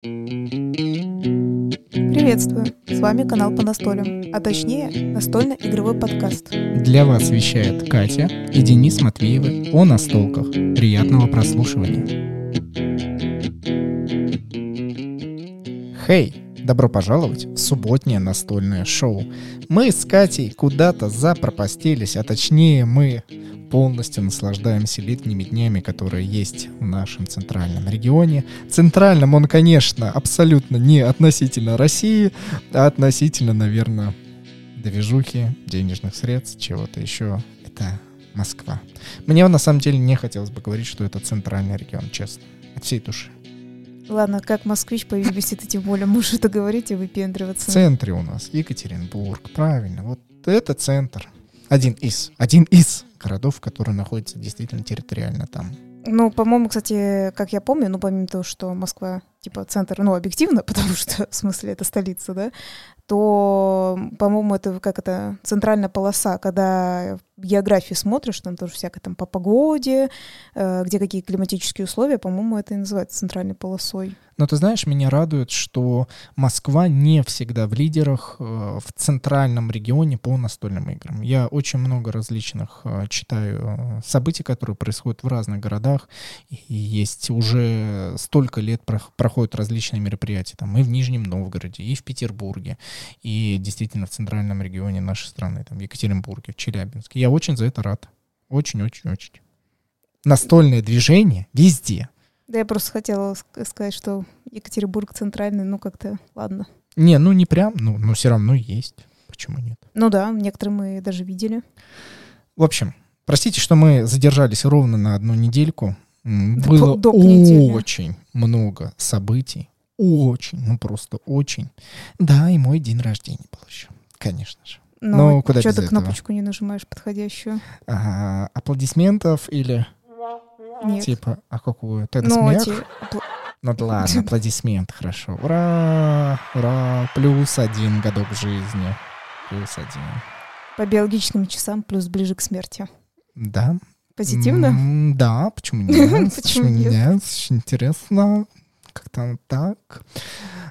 Приветствую! С вами канал по настолям, а точнее настольно-игровой подкаст. Для вас вещает Катя и Денис Матвеевы о настолках. Приятного прослушивания. Хей! Добро пожаловать в субботнее настольное шоу. Мы с Катей куда-то запропастились, а точнее мы полностью наслаждаемся летними днями, которые есть в нашем центральном регионе. Центральном он, конечно, абсолютно не относительно России, а относительно, наверное, движухи, денежных средств, чего-то еще. Это Москва. Мне на самом деле не хотелось бы говорить, что это центральный регион, честно. От всей души. Ладно, как москвич по вести тем более можешь это говорить и выпендриваться. В центре у нас Екатеринбург, правильно. Вот это центр. Один из. Один из городов, который находится действительно территориально там. Ну, по-моему, кстати, как я помню, ну, помимо того, что Москва, типа, центр, ну, объективно, потому что, в смысле, это столица, да, то, по-моему, это как это центральная полоса, когда географии смотришь, там тоже всякое там по погоде, э, где какие климатические условия, по-моему, это и называется центральной полосой. Но ты знаешь, меня радует, что Москва не всегда в лидерах э, в центральном регионе по настольным играм. Я очень много различных э, читаю событий, которые происходят в разных городах. И есть уже столько лет проходят различные мероприятия. Там и в Нижнем Новгороде, и в Петербурге, и действительно в центральном регионе нашей страны, там в Екатеринбурге, в Челябинске. Я очень за это рад. Очень-очень-очень. Настольное движение везде. Да я просто хотела сказать, что Екатеринбург центральный, ну как-то, ладно. Не, ну не прям, ну, но все равно есть. Почему нет? Ну да, некоторые мы даже видели. В общем, простите, что мы задержались ровно на одну недельку. Было очень много событий. Очень, ну просто очень. Да, и мой день рождения был еще, конечно же. Но, ну, Но куда что ты кнопочку не нажимаешь подходящую? А, аплодисментов или... Нет. Типа, а какую? Это ну, смех? Те... Ну ладно, аплодисмент, хорошо. Ура! Ура! Плюс один годок жизни. Плюс один. По биологическим часам плюс ближе к смерти. Да. Позитивно? Да, почему нет? Почему нет? Очень интересно. Как-то так.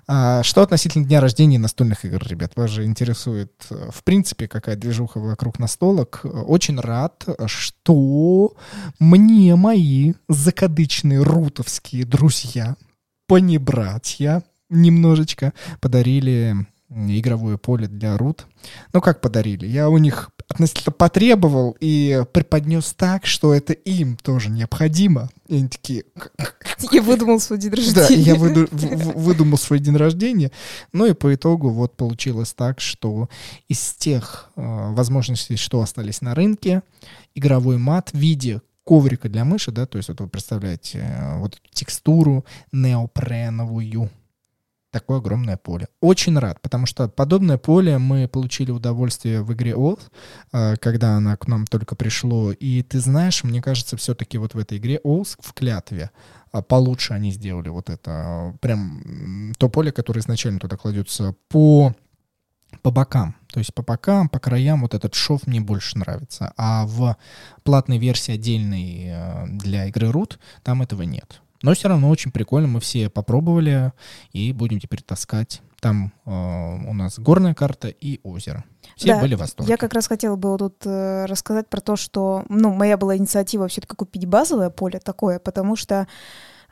А, что относительно дня рождения настольных игр, ребят? Вас же интересует, э, в принципе, какая движуха вокруг настолок. Очень рад, что мне мои закадычные рутовские друзья, понебратья, немножечко подарили игровое поле для рут. Ну, как подарили? Я у них относительно потребовал и преподнес так, что это им тоже необходимо. И они такие... Я выдумал свой день рождения. Да, я выду, выдумал свой день рождения. Ну и по итогу вот получилось так, что из тех э, возможностей, что остались на рынке, игровой мат в виде коврика для мыши, да, то есть вот вы представляете э, вот эту текстуру неопреновую, такое огромное поле. Очень рад, потому что подобное поле мы получили удовольствие в игре Oath, э, когда она к нам только пришло. И ты знаешь, мне кажется, все-таки вот в этой игре Oath в клятве а, получше они сделали вот это. Прям то поле, которое изначально туда кладется по по бокам. То есть по бокам, по краям вот этот шов мне больше нравится. А в платной версии отдельной э, для игры Root там этого нет. Но все равно очень прикольно, мы все попробовали и будем теперь таскать. Там э, у нас горная карта и озеро. Все да, были в восторге. Я как раз хотела бы тут э, рассказать про то, что ну, моя была инициатива все-таки купить базовое поле такое, потому что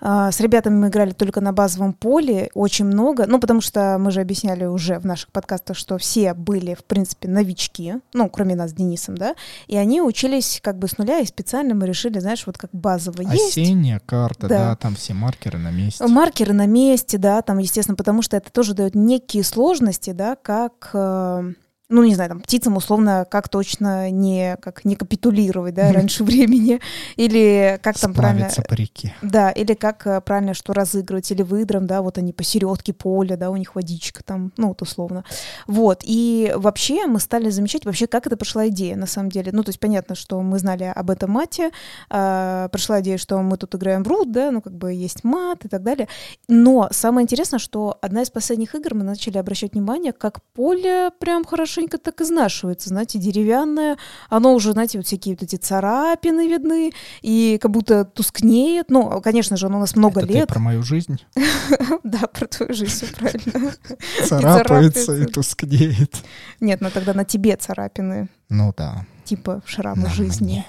с ребятами мы играли только на базовом поле, очень много, ну, потому что мы же объясняли уже в наших подкастах, что все были, в принципе, новички, ну, кроме нас с Денисом, да, и они учились как бы с нуля, и специально мы решили, знаешь, вот как базово есть. Осенняя карта, да. да, там все маркеры на месте. Маркеры на месте, да, там, естественно, потому что это тоже дает некие сложности, да, как э, ну, не знаю, там, птицам условно как точно не, как не капитулировать, да, раньше времени, или как там правильно... по реке. Да, или как э, правильно что разыгрывать, или выдром, да, вот они посередке поля, да, у них водичка там, ну, вот условно. Вот, и вообще мы стали замечать вообще, как это прошла идея, на самом деле. Ну, то есть понятно, что мы знали об этом мате, э, прошла идея, что мы тут играем в рут, да, ну, как бы есть мат и так далее, но самое интересное, что одна из последних игр мы начали обращать внимание, как поле прям хорошо хорошенько так изнашивается, знаете, деревянное, оно уже, знаете, вот всякие вот эти царапины видны, и как будто тускнеет. Ну, конечно же, оно у нас много Это лет. Про мою жизнь? Да, про твою жизнь, все правильно. Царапается и тускнеет. Нет, ну тогда на тебе царапины. Ну да. Типа шрамы жизни.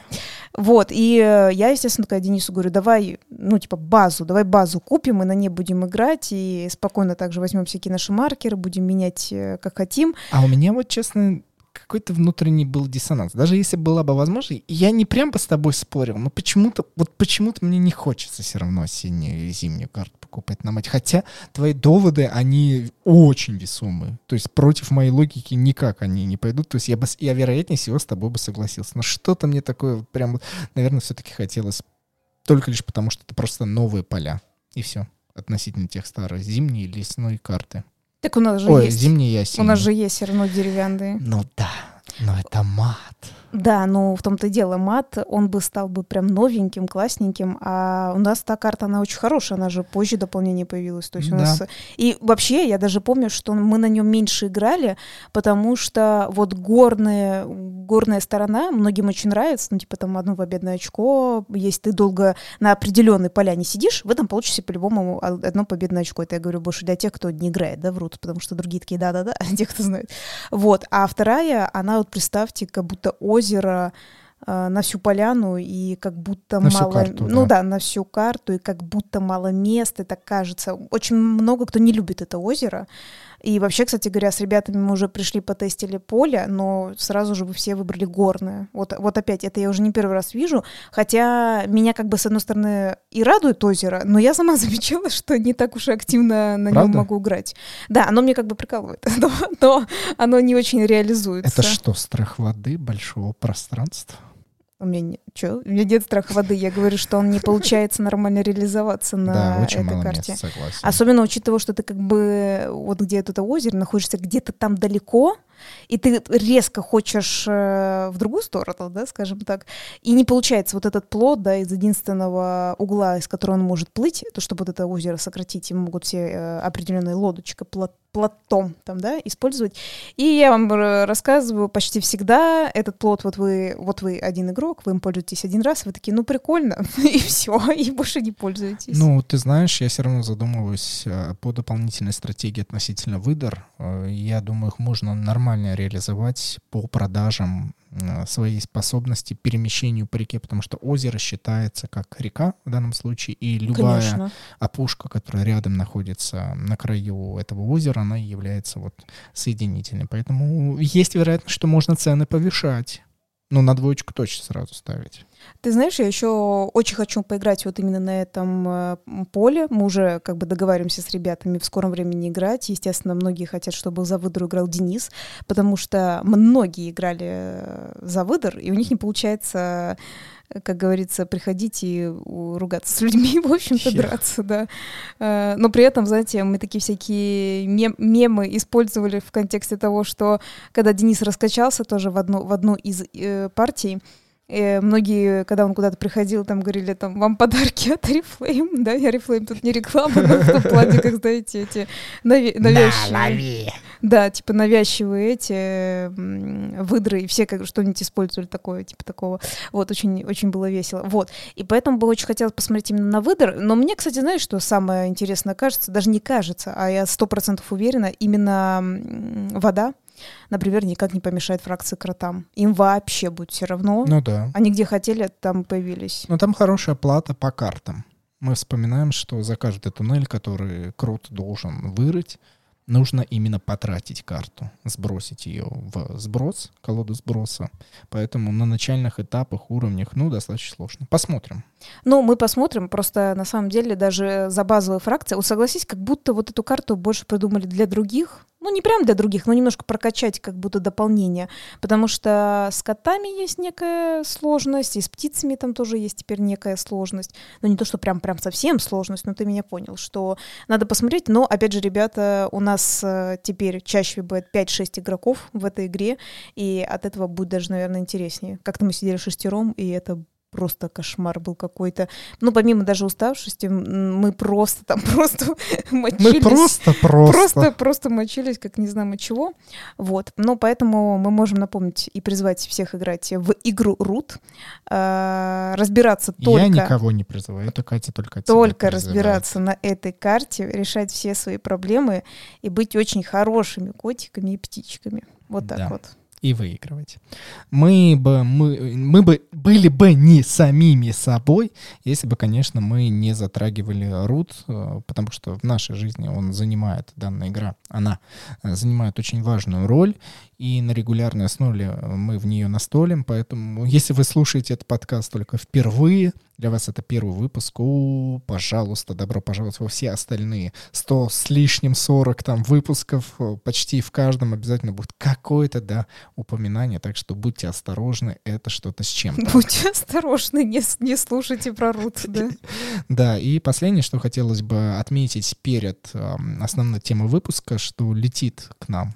Вот, и э, я, естественно, такая Денису говорю, давай, ну, типа, базу, давай базу купим, мы на ней будем играть, и спокойно также возьмем всякие наши маркеры, будем менять, э, как хотим. А у меня вот, честно, какой-то внутренний был диссонанс. Даже если была бы возможность, я не прям бы с тобой спорил, но почему-то, вот почему-то мне не хочется все равно осеннюю и зимнюю карту покупать на мать. Хотя твои доводы, они очень весомые. То есть против моей логики никак они не пойдут. То есть я, бы, я вероятнее всего с тобой бы согласился. Но что-то мне такое прям, наверное, все-таки хотелось только лишь потому, что это просто новые поля. И все. Относительно тех старых зимней и лесной карты. Так у нас же Ой, есть. зимние и. У нас же есть все равно деревянные. Ну да, но это мат. Да, но в том-то и дело, мат, он бы стал бы прям новеньким, классненьким, а у нас та карта, она очень хорошая, она же позже дополнение появилась, то есть у Да. нас... И вообще, я даже помню, что мы на нем меньше играли, потому что вот горная, горная сторона многим очень нравится, ну, типа там одно победное очко, если ты долго на определенной поляне сидишь, в этом получится по-любому одно победное очко. Это я говорю больше для тех, кто не играет, да, врут, потому что другие такие, да-да-да, те, кто знает. Вот, а вторая, она вот, представьте, как будто озеро э, на всю поляну и как будто На мало, карту, ну да. да, на всю карту и как будто мало места, так кажется. Очень много кто не любит это озеро. И вообще, кстати говоря, с ребятами мы уже пришли, потестили поле, но сразу же вы все выбрали горное. Вот, вот опять, это я уже не первый раз вижу, хотя меня как бы с одной стороны и радует озеро, но я сама замечала, что не так уж и активно на нем могу играть. Да, оно мне как бы прикалывает, но, но оно не очень реализуется. Это что, страх воды, большого пространства? У меня, не, чё? У меня нет страха воды. Я говорю, что он не получается нормально реализоваться на да, очень этой мало карте. мест, согласен. Особенно учитывая, что ты как бы вот где это озеро находишься где-то там далеко, и ты резко хочешь э, в другую сторону, да, скажем так, и не получается вот этот плод, да, из единственного угла, из которого он может плыть, то чтобы вот это озеро сократить, ему могут все э, определенные лодочка, плот, плотом там, да, использовать. И я вам р- рассказываю почти всегда этот плод, вот вы, вот вы один игрок, вы им пользуетесь один раз, вы такие, ну прикольно, и все, и больше не пользуетесь. Ну, ты знаешь, я все равно задумываюсь э, по дополнительной стратегии относительно выдор. Э, Я думаю, их можно нормально реализовать по продажам э, своей способности перемещению по реке, потому что озеро считается как река в данном случае, и любая Конечно. опушка, которая рядом находится на краю этого озера, она является вот соединительной. Поэтому есть вероятность, что можно цены повышать. Ну, на двоечку точно сразу ставить. Ты знаешь, я еще очень хочу поиграть вот именно на этом э, поле. Мы уже как бы договариваемся с ребятами в скором времени играть. Естественно, многие хотят, чтобы за выдор играл Денис, потому что многие играли э, за выдор, и у них не получается как говорится, приходить и ругаться с людьми, в общем-то, драться, да. Э, Но при этом, знаете, мы такие всякие мем- мемы использовали в контексте того, что когда Денис раскачался тоже в одну, в одну из э, партий, Э, многие, когда он куда-то приходил, там говорили, там, вам подарки от Oriflame, да, Oriflame тут не реклама, но в том плане, как, знаете, эти наве- навязчивые, да, типа навязчивые эти выдры, и все как что-нибудь использовали такое, типа такого. Вот, очень, очень было весело. Вот, и поэтому бы очень хотелось посмотреть именно на выдр, но мне, кстати, знаешь, что самое интересное кажется, даже не кажется, а я сто процентов уверена, именно вода, например, никак не помешает фракции кротам. Им вообще будет все равно. Ну да. Они где хотели, там появились. Но там хорошая плата по картам. Мы вспоминаем, что за каждый туннель, который Крут должен вырыть, нужно именно потратить карту, сбросить ее в сброс, колоду сброса. Поэтому на начальных этапах, уровнях, ну, достаточно сложно. Посмотрим. Ну, мы посмотрим. Просто на самом деле даже за базовые фракции, вот согласись, как будто вот эту карту больше придумали для других. Ну, не прям для других, но немножко прокачать как будто дополнение. Потому что с котами есть некая сложность, и с птицами там тоже есть теперь некая сложность. Ну, не то, что прям, прям совсем сложность, но ты меня понял, что надо посмотреть. Но, опять же, ребята, у нас э, теперь чаще будет 5-6 игроков в этой игре, и от этого будет даже, наверное, интереснее. Как-то мы сидели шестером, и это просто кошмар был какой-то. Ну, помимо даже уставшести, мы просто там просто мочились. Мы просто, просто. Просто, просто мочились, как не от чего. Вот. Но поэтому мы можем напомнить и призвать всех играть в игру Рут. Э, разбираться только... Я никого не призываю, это Катя только Только разбираться на этой карте, решать все свои проблемы и быть очень хорошими котиками и птичками. Вот так Да. вот. И выигрывать. Мы бы, мы, мы бы были бы не самими собой, если бы, конечно, мы не затрагивали Рут, э, потому что в нашей жизни он занимает, данная игра, она э, занимает очень важную роль, и на регулярной основе мы в нее настолим, поэтому если вы слушаете этот подкаст только впервые, для вас это первый выпуск, о, пожалуйста, добро пожаловать во все остальные 100 с лишним 40 там выпусков, почти в каждом обязательно будет какое-то, да, упоминание, так что будьте осторожны, это что-то с чем-то. Будьте осторожны, не, не слушайте про Рут, да. Да, и последнее, что хотелось бы отметить перед основной темой выпуска, что летит к нам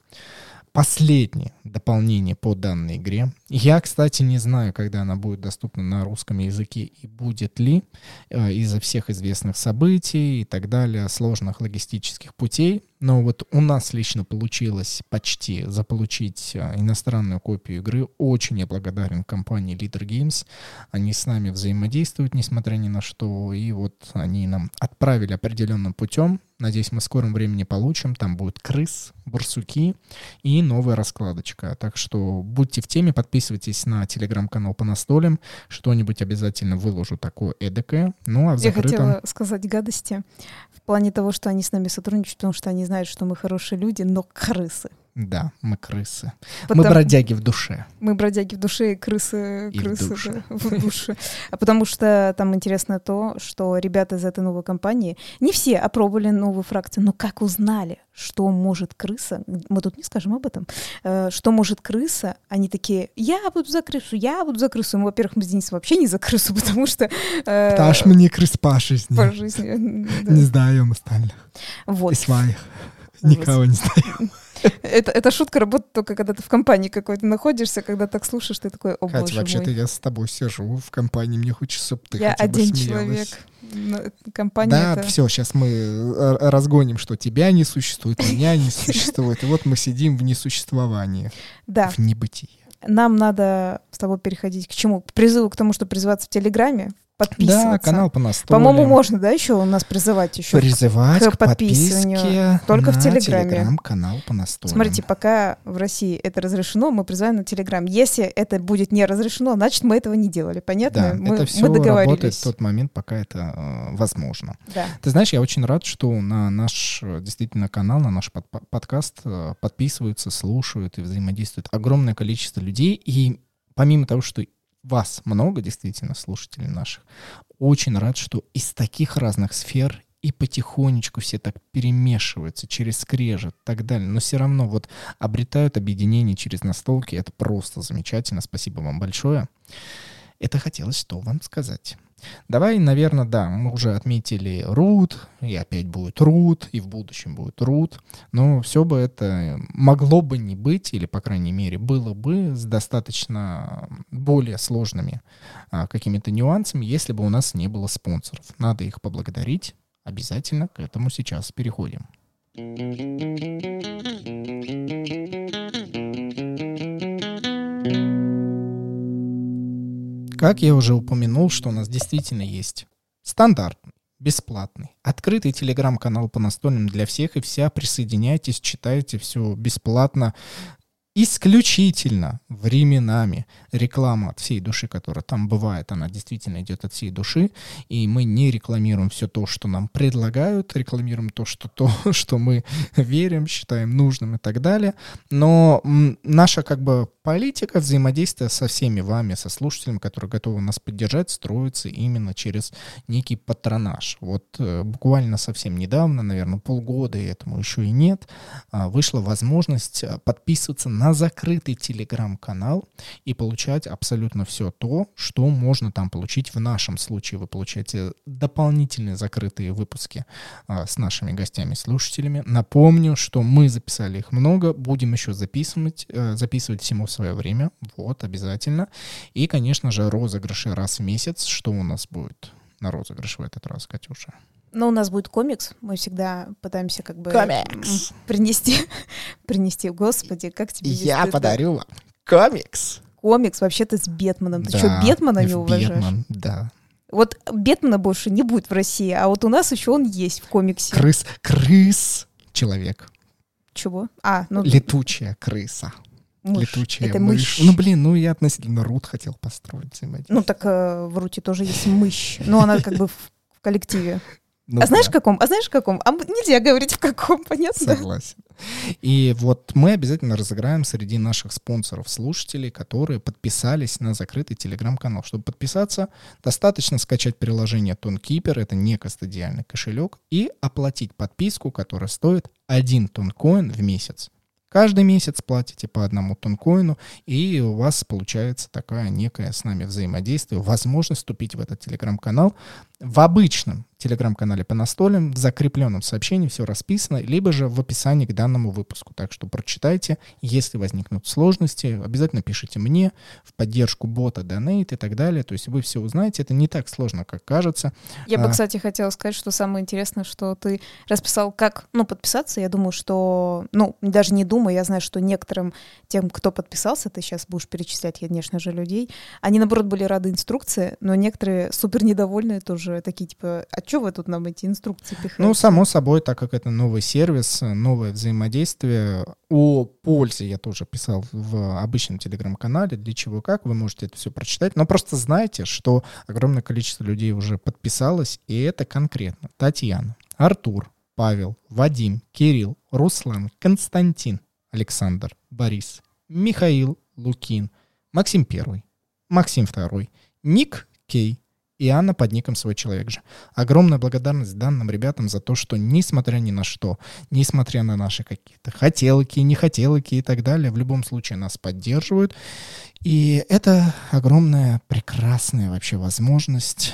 последнее дополнение по данной игре. Я, кстати, не знаю, когда она будет доступна на русском языке и будет ли э, из-за всех известных событий и так далее, сложных логистических путей. Но вот у нас лично получилось почти заполучить э, иностранную копию игры. Очень я благодарен компании Leader Games. Они с нами взаимодействуют, несмотря ни на что. И вот они нам отправили определенным путем. Надеюсь, мы в скором времени получим. Там будет крыс, барсуки и новая раскладочка. Так что будьте в теме, подписывайтесь на телеграм-канал по настолям. Что-нибудь обязательно выложу такое эдакое. Ну а в Я закрытом... хотела сказать гадости в плане того, что они с нами сотрудничают, потому что они знают, что мы хорошие люди, но крысы. Да, мы крысы. Потому- Мы бродяги в душе. Мы бродяги в душе и крысы, И в крысы душе. да, в душе. А потому что там интересно то, что ребята из этой новой компании, не все опробовали новую фракцию, но как узнали, что может крыса, мы тут не скажем об этом, э, что может крыса, они такие, я буду за крысу, я буду за крысу. Ну, во-первых, мы с Денисом вообще не за крысу, потому что... э, Таш мне крыс по жизни. по жизни. да. Не знаем остальных. Вот. И своих. Никого не знаем. Это, эта шутка работает только когда ты в компании какой-то находишься, когда так слушаешь, ты такой, о Катя, вообще-то я с тобой сижу в компании, мне хочется, чтобы ты Я хотя один человек. на- Компания Да, это... все, сейчас мы э, разгоним, что тебя не существует, меня не существует. И вот мы сидим в несуществовании, Да, в небытии. нам надо с тобой переходить к чему? К призыву к тому, что призываться в Телеграме, подписываться. Да, канал по настолям. По-моему, можно, да, еще у нас призывать еще. Призывать к к подписыванию. Только в Телеграме. телеграм-канал по настолям. Смотрите, пока в России это разрешено, мы призываем на Телеграм. Если это будет не разрешено, значит, мы этого не делали. Понятно? Да, мы, это мы все работает договорились. в тот момент, пока это э, возможно. Да. Ты знаешь, я очень рад, что на наш э, действительно канал, на наш под- по- подкаст э, подписываются, слушают и взаимодействует огромное количество людей. И помимо того, что вас много, действительно, слушателей наших, очень рад, что из таких разных сфер и потихонечку все так перемешиваются через скрежет и так далее, но все равно вот обретают объединение через настолки. Это просто замечательно. Спасибо вам большое. Это хотелось что вам сказать. Давай, наверное, да, мы уже отметили root, и опять будет root, и в будущем будет root, но все бы это могло бы не быть, или, по крайней мере, было бы с достаточно более сложными а, какими-то нюансами, если бы у нас не было спонсоров. Надо их поблагодарить. Обязательно к этому сейчас переходим. Как я уже упомянул, что у нас действительно есть стандартный, бесплатный, открытый телеграм-канал по настольным для всех и вся. Присоединяйтесь, читайте все бесплатно. Исключительно временами реклама от всей души, которая там бывает, она действительно идет от всей души, и мы не рекламируем все то, что нам предлагают, рекламируем то, что, то, что мы верим, считаем нужным и так далее. Но наша как бы политика взаимодействия со всеми вами, со слушателями, которые готовы нас поддержать, строится именно через некий патронаж. Вот э, буквально совсем недавно, наверное, полгода, и этому еще и нет, а, вышла возможность а, подписываться на закрытый телеграм-канал и получать абсолютно все то, что можно там получить. В нашем случае вы получаете дополнительные закрытые выпуски а, с нашими гостями, слушателями. Напомню, что мы записали их много, будем еще записывать, а, записывать всему свое время. Вот, обязательно. И, конечно же, розыгрыши раз в месяц. Что у нас будет на розыгрыш в этот раз, Катюша? Но у нас будет комикс. Мы всегда пытаемся как бы комикс. принести, принести, господи, как тебе Я подарю вам комикс. Комикс вообще-то с Бетменом. Ты да, что, Бетмена не уважаешь? Бетмен, да. Вот Бетмена больше не будет в России, а вот у нас еще он есть в комиксе. Крыс, крыс, человек. Чего? А, ну... Летучая крыса. Мышь. Летучая Это мышь. мышь. Ну, блин, ну я относительно Рут хотел построить. Ну, так э, в Руте тоже есть мышь. Но она как бы в коллективе. Ну, а знаешь в каком? А знаешь в каком? А нельзя говорить в каком, понятно? Согласен. И вот мы обязательно разыграем среди наших спонсоров, слушателей, которые подписались на закрытый телеграм-канал. Чтобы подписаться, достаточно скачать приложение TonKeeper, это не кастодиальный кошелек, и оплатить подписку, которая стоит 1 тонкоин в месяц. Каждый месяц платите по одному тонкоину, и у вас получается такая некая с нами взаимодействие, возможность вступить в этот телеграм-канал в обычном телеграм-канале по настолям, в закрепленном сообщении все расписано, либо же в описании к данному выпуску. Так что прочитайте, если возникнут сложности, обязательно пишите мне в поддержку бота, донейт и так далее. То есть вы все узнаете, это не так сложно, как кажется. Я а, бы, кстати, хотела сказать, что самое интересное, что ты расписал, как, ну, подписаться. Я думаю, что, ну, даже не думаю, я знаю, что некоторым тем, кто подписался, ты сейчас будешь перечислять, конечно же, людей, они, наоборот, были рады инструкции, но некоторые супер недовольные тоже такие, типа, а что вы тут нам эти инструкции пихаете? Ну, само собой, так как это новый сервис, новое взаимодействие, о пользе я тоже писал в обычном телеграм-канале, для чего как, вы можете это все прочитать, но просто знайте, что огромное количество людей уже подписалось, и это конкретно Татьяна, Артур, Павел, Вадим, Кирилл, Руслан, Константин, Александр, Борис, Михаил, Лукин, Максим Первый, Максим Второй, Ник Кей, и Анна под ником «Свой человек же». Огромная благодарность данным ребятам за то, что несмотря ни на что, несмотря на наши какие-то хотелки, нехотелки и так далее, в любом случае нас поддерживают. И это огромная, прекрасная вообще возможность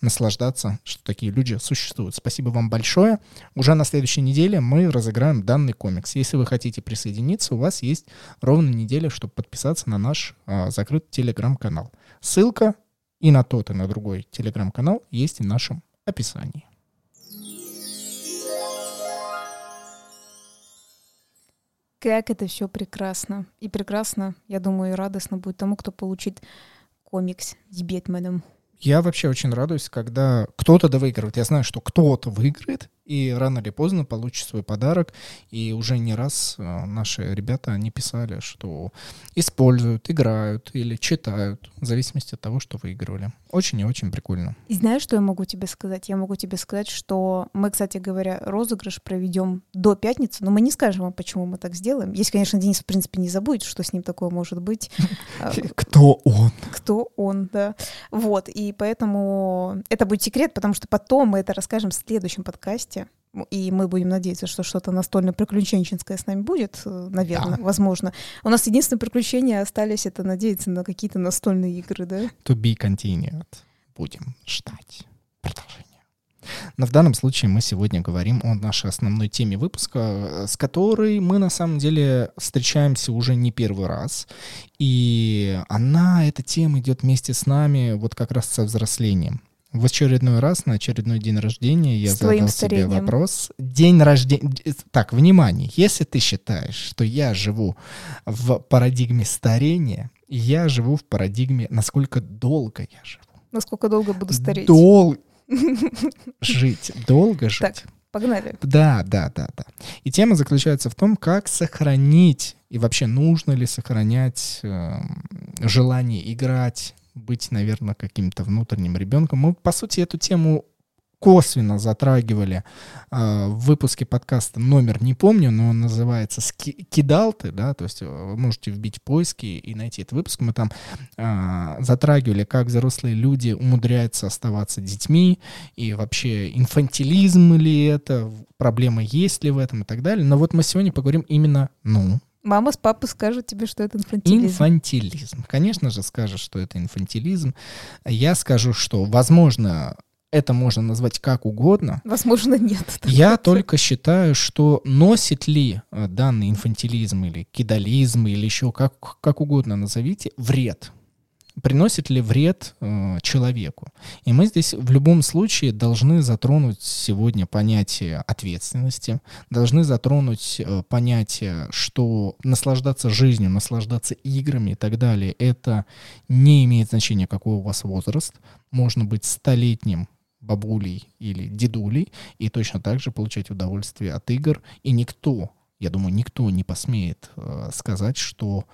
наслаждаться, что такие люди существуют. Спасибо вам большое. Уже на следующей неделе мы разыграем данный комикс. Если вы хотите присоединиться, у вас есть ровно неделя, чтобы подписаться на наш а, закрытый телеграм-канал. Ссылка и на тот, и на другой телеграм-канал есть в нашем описании. Как это все прекрасно. И прекрасно, я думаю, и радостно будет тому, кто получит комикс с Бетменом. Я вообще очень радуюсь, когда кто-то да выигрывает. Я знаю, что кто-то выиграет, и рано или поздно получит свой подарок. И уже не раз э, наши ребята, они писали, что используют, играют или читают, в зависимости от того, что выигрывали. Очень и очень прикольно. И знаешь, что я могу тебе сказать? Я могу тебе сказать, что мы, кстати говоря, розыгрыш проведем до пятницы, но мы не скажем вам, почему мы так сделаем. Если, конечно, Денис, в принципе, не забудет, что с ним такое может быть. А, кто он? Кто он, да. Вот, и поэтому это будет секрет, потому что потом мы это расскажем в следующем подкасте. И мы будем надеяться, что что-то настольно-приключенческое с нами будет, э, наверное, да. возможно. У нас единственное приключение остались, это надеяться на какие-то настольные игры, да? To be continued. Будем ждать продолжения. Но в данном случае мы сегодня говорим о нашей основной теме выпуска, э, с которой мы на самом деле встречаемся уже не первый раз. И она, эта тема идет вместе с нами вот как раз со взрослением. В очередной раз, на очередной день рождения я задал себе вопрос. День рождения... Так, внимание, если ты считаешь, что я живу в парадигме старения, я живу в парадигме, насколько долго я живу. Насколько долго буду стареть. Дол... Жить. Долго жить. Так, погнали. Да, да, да, да. И тема заключается в том, как сохранить и вообще нужно ли сохранять э, желание играть, быть, наверное, каким-то внутренним ребенком. Мы, по сути, эту тему косвенно затрагивали э, в выпуске подкаста номер не помню, но он называется «Кидалты», да, то есть э, вы можете вбить поиски и найти этот выпуск. Мы там э, затрагивали, как взрослые люди умудряются оставаться детьми, и вообще инфантилизм ли это, проблема есть ли в этом и так далее. Но вот мы сегодня поговорим именно, ну, Мама с папой скажут тебе, что это инфантилизм. Инфантилизм. Конечно же, скажешь, что это инфантилизм. Я скажу, что, возможно, это можно назвать как угодно. Возможно, нет. Я только считаю, что носит ли э, данный инфантилизм или кидализм или еще как, как угодно назовите, вред приносит ли вред э, человеку. И мы здесь в любом случае должны затронуть сегодня понятие ответственности, должны затронуть э, понятие, что наслаждаться жизнью, наслаждаться играми и так далее, это не имеет значения, какой у вас возраст. Можно быть столетним бабулей или дедулей и точно так же получать удовольствие от игр. И никто, я думаю, никто не посмеет э, сказать, что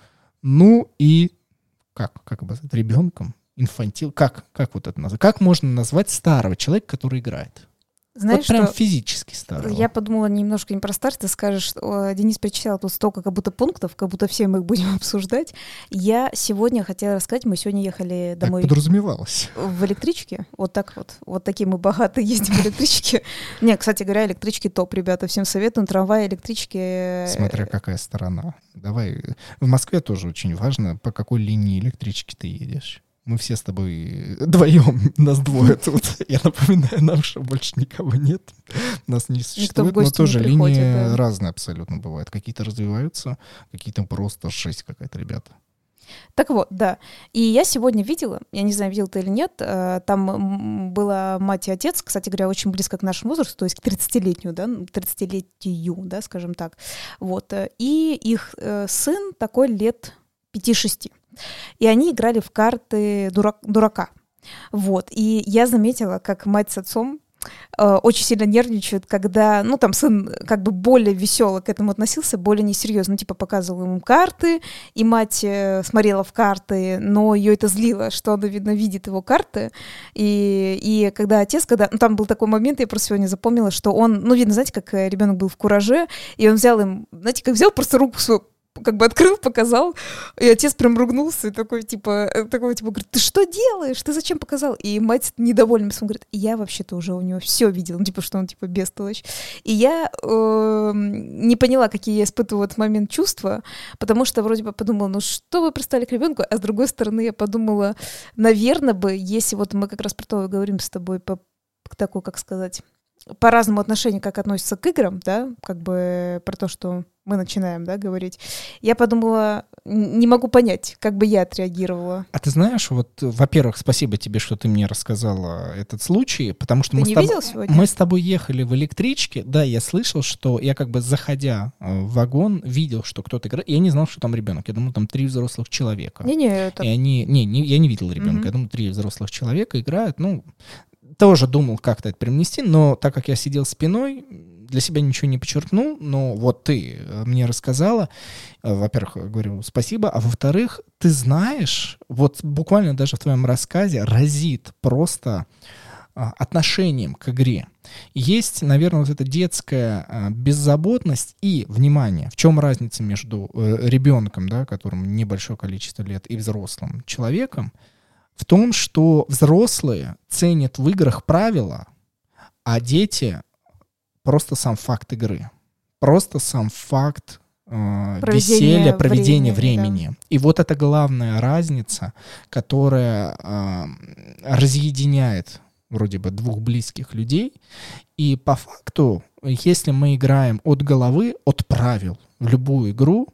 ну и как, как обозвать, ребенком, инфантил, как, как вот это назвать? Как можно назвать старого человека, который играет? Знаешь, вот прям что физически старого. Я подумала немножко не про старт, ты скажешь, что Денис перечислял тут столько как будто пунктов, как будто все мы их будем обсуждать. Я сегодня хотела рассказать, мы сегодня ехали домой. Так подразумевалось. В электричке, вот так вот, вот такие мы богатые ездим в электричке. Не, кстати говоря, электрички топ, ребята, всем советую, трамвай, электрички. Э, Смотря какая сторона. Давай, в Москве тоже очень важно, по какой линии электрички ты едешь. Мы все с тобой вдвоем, нас двое тут. Я напоминаю нам, что больше никого нет. Нас не существует, но тоже приходит, линии да. разные абсолютно бывают. Какие-то развиваются, какие-то просто шесть какая-то ребята. Так вот, да. И я сегодня видела, я не знаю, видел ты или нет, э, там была мать и отец, кстати говоря, очень близко к нашему возрасту, то есть к 30-летнюю, да, 30-летию, да, скажем так. Вот. Э, и их э, сын такой лет 5-6. И они играли в карты дурак, дурака. Вот. И я заметила, как мать с отцом э, очень сильно нервничают, когда, ну, там сын как бы более весело к этому относился, более несерьезно, типа показывал ему карты, и мать э, смотрела в карты, но ее это злило, что она, видно, видит его карты, и, и когда отец, когда, ну, там был такой момент, я просто сегодня запомнила, что он, ну, видно, знаете, как э, ребенок был в кураже, и он взял им, знаете, как взял просто руку свою, как бы открыл, показал, и отец прям ругнулся, и такой, типа, э, такой, типа, говорит, ты что делаешь, ты зачем показал? И мать недовольна, он говорит, я вообще-то уже у него все видел, ну, типа, что он, типа, бестолочь. И я э, не поняла, какие я испытываю в этот момент чувства, потому что вроде бы подумала, ну, что вы пристали к ребенку, а с другой стороны я подумала, наверное бы, если вот мы как раз про то говорим с тобой, по такой, как сказать, по-разному отношению, как относятся к играм, да, как бы про то, что мы начинаем, да, говорить, я подумала, не могу понять, как бы я отреагировала. А ты знаешь, вот, во-первых, спасибо тебе, что ты мне рассказала этот случай, потому что ты мы, не с тоб... видел сегодня? мы с тобой ехали в электричке, да, я слышал, что я как бы заходя э, в вагон видел, что кто-то играет, я не знал, что там ребенок, я думал, там три взрослых человека. Не-не, это... И они, не, не, я не видел ребенка, угу. я думал, три взрослых человека играют, ну, тоже думал как-то это привнести, но так как я сидел спиной, для себя ничего не подчеркнул, но вот ты э, мне рассказала, э, во-первых, говорю спасибо, а во-вторых, ты знаешь, вот буквально даже в твоем рассказе разит просто а, отношением к игре. Есть, наверное, вот эта детская а, беззаботность и внимание. В чем разница между э, ребенком, да, которому небольшое количество лет, и взрослым человеком? в том, что взрослые ценят в играх правила, а дети просто сам факт игры. Просто сам факт э, веселья, проведения времени. времени. Да. И вот это главная разница, которая э, разъединяет вроде бы двух близких людей. И по факту, если мы играем от головы, от правил в любую игру,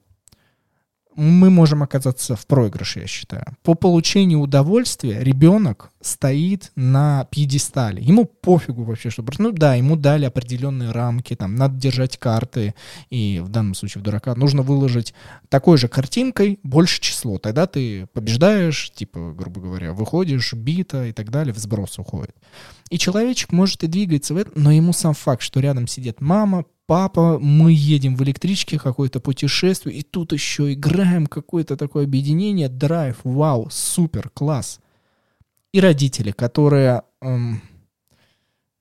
мы можем оказаться в проигрыше, я считаю. По получению удовольствия ребенок стоит на пьедестале. Ему пофигу вообще, что... Ну да, ему дали определенные рамки, там, надо держать карты, и в данном случае в дурака нужно выложить такой же картинкой больше число. Тогда ты побеждаешь, типа, грубо говоря, выходишь, бита и так далее, в сброс уходит. И человечек может и двигаться в это, но ему сам факт, что рядом сидит мама, папа, мы едем в электричке, какое-то путешествие, и тут еще играем какое-то такое объединение, драйв, вау, супер, класс. И родители, которые, эм,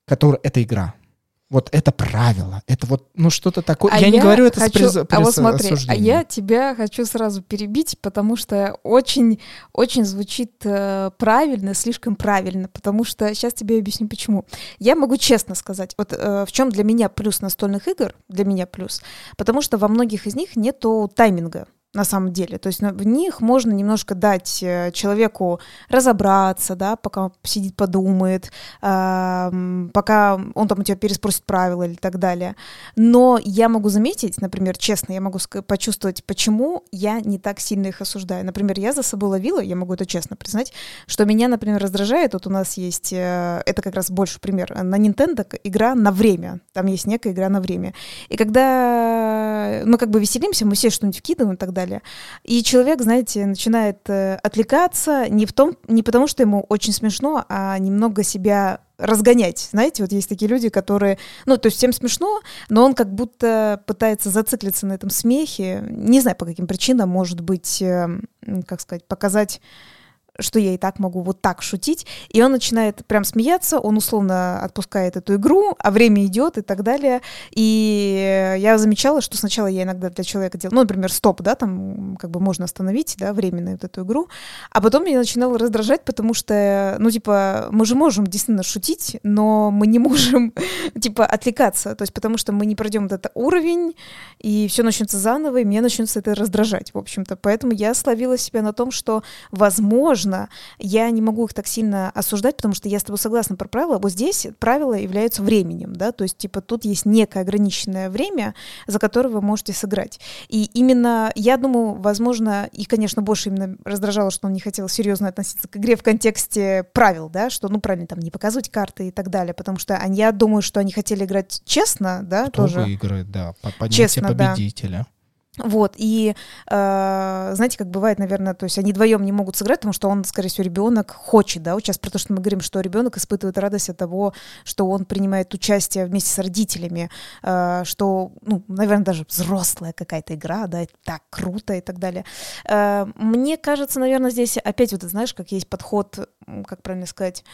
которые это игра. Вот это правило. Это вот, ну, что-то такое. А я, я не говорю это хочу, с приз, А вот смотри, а я тебя хочу сразу перебить, потому что очень, очень звучит э, правильно, слишком правильно, потому что сейчас тебе объясню почему. Я могу честно сказать, вот э, в чем для меня плюс настольных игр, для меня плюс, потому что во многих из них нету тайминга на самом деле. То есть в них можно немножко дать э, человеку разобраться, да, пока он сидит, подумает, э, пока он там у тебя переспросит правила или так далее. Но я могу заметить, например, честно, я могу почувствовать, почему я не так сильно их осуждаю. Например, я за собой ловила, я могу это честно признать, что меня, например, раздражает, вот у нас есть, э, это как раз больше пример, на Nintendo игра на время, там есть некая игра на время. И когда мы как бы веселимся, мы все что-нибудь вкидываем и так далее, далее. И человек, знаете, начинает э, отвлекаться не, в том, не потому, что ему очень смешно, а немного себя разгонять. Знаете, вот есть такие люди, которые, ну, то есть всем смешно, но он как будто пытается зациклиться на этом смехе. Не знаю, по каким причинам, может быть, э, как сказать, показать что я и так могу вот так шутить, и он начинает прям смеяться, он условно отпускает эту игру, а время идет и так далее, и я замечала, что сначала я иногда для человека делала, ну, например, стоп, да, там как бы можно остановить, да, временно вот эту игру, а потом меня начинало раздражать, потому что, ну, типа, мы же можем действительно шутить, но мы не можем, типа, отвлекаться, то есть потому что мы не пройдем этот уровень, и все начнется заново, и мне начнется это раздражать, в общем-то, поэтому я словила себя на том, что, возможно, нужно, я не могу их так сильно осуждать, потому что я с тобой согласна про правила. Вот здесь правила являются временем, да, то есть, типа, тут есть некое ограниченное время, за которое вы можете сыграть. И именно, я думаю, возможно, и, конечно, больше именно раздражало, что он не хотел серьезно относиться к игре в контексте правил, да, что, ну, правильно, там, не показывать карты и так далее, потому что они, я думаю, что они хотели играть честно, да, Кто тоже. выиграет, да, по честно, победителя. Да. Вот, и э, знаете, как бывает, наверное, то есть они вдвоем не могут сыграть, потому что он, скорее всего, ребенок хочет, да, вот сейчас про то, что мы говорим, что ребенок испытывает радость от того, что он принимает участие вместе с родителями, э, что, ну, наверное, даже взрослая какая-то игра, да, это так круто и так далее. Э, мне кажется, наверное, здесь опять вот, знаешь, как есть подход, как правильно сказать,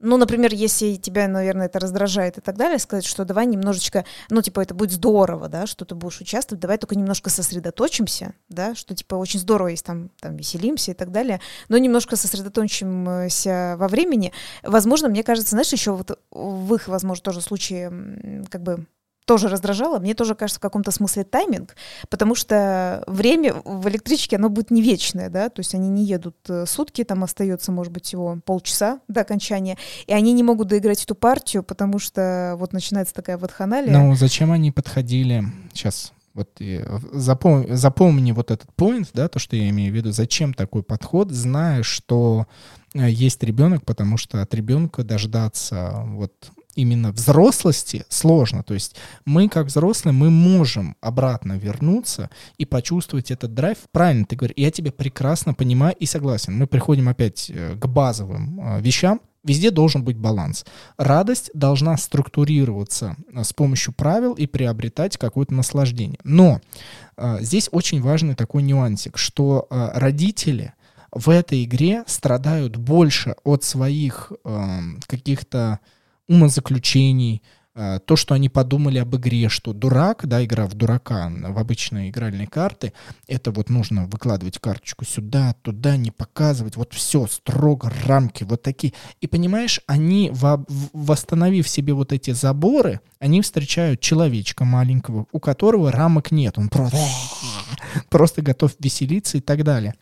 ну, например, если тебя, наверное, это раздражает и так далее, сказать, что давай немножечко, ну, типа, это будет здорово, да, что ты будешь участвовать, давай только немножко сосредоточимся, да, что, типа, очень здорово, если там, там веселимся и так далее, но немножко сосредоточимся во времени. Возможно, мне кажется, знаешь, еще вот в их, возможно, тоже случае, как бы, тоже раздражало. Мне тоже кажется в каком-то смысле тайминг, потому что время в электричке, оно будет не вечное, да, то есть они не едут э, сутки, там остается, может быть, всего полчаса до окончания, и они не могут доиграть эту партию, потому что вот начинается такая вот ханалия. Ну, зачем они подходили? Сейчас вот запомни, запомни вот этот point, да, то, что я имею в виду, зачем такой подход, зная, что э, есть ребенок, потому что от ребенка дождаться вот именно взрослости сложно. То есть мы, как взрослые, мы можем обратно вернуться и почувствовать этот драйв. Правильно ты говоришь, я тебя прекрасно понимаю и согласен. Мы приходим опять э, к базовым э, вещам. Везде должен быть баланс. Радость должна структурироваться э, с помощью правил и приобретать какое-то наслаждение. Но здесь очень важный такой нюансик, что родители в этой игре страдают больше от своих каких-то умозаключений, э, то, что они подумали об игре, что дурак, да, игра в дурака, в обычные игральные карты, это вот нужно выкладывать карточку сюда, туда, не показывать, вот все, строго, рамки, вот такие. И понимаешь, они, восстановив себе вот эти заборы, они встречают человечка маленького, у которого рамок нет, он просто, просто готов веселиться и так далее.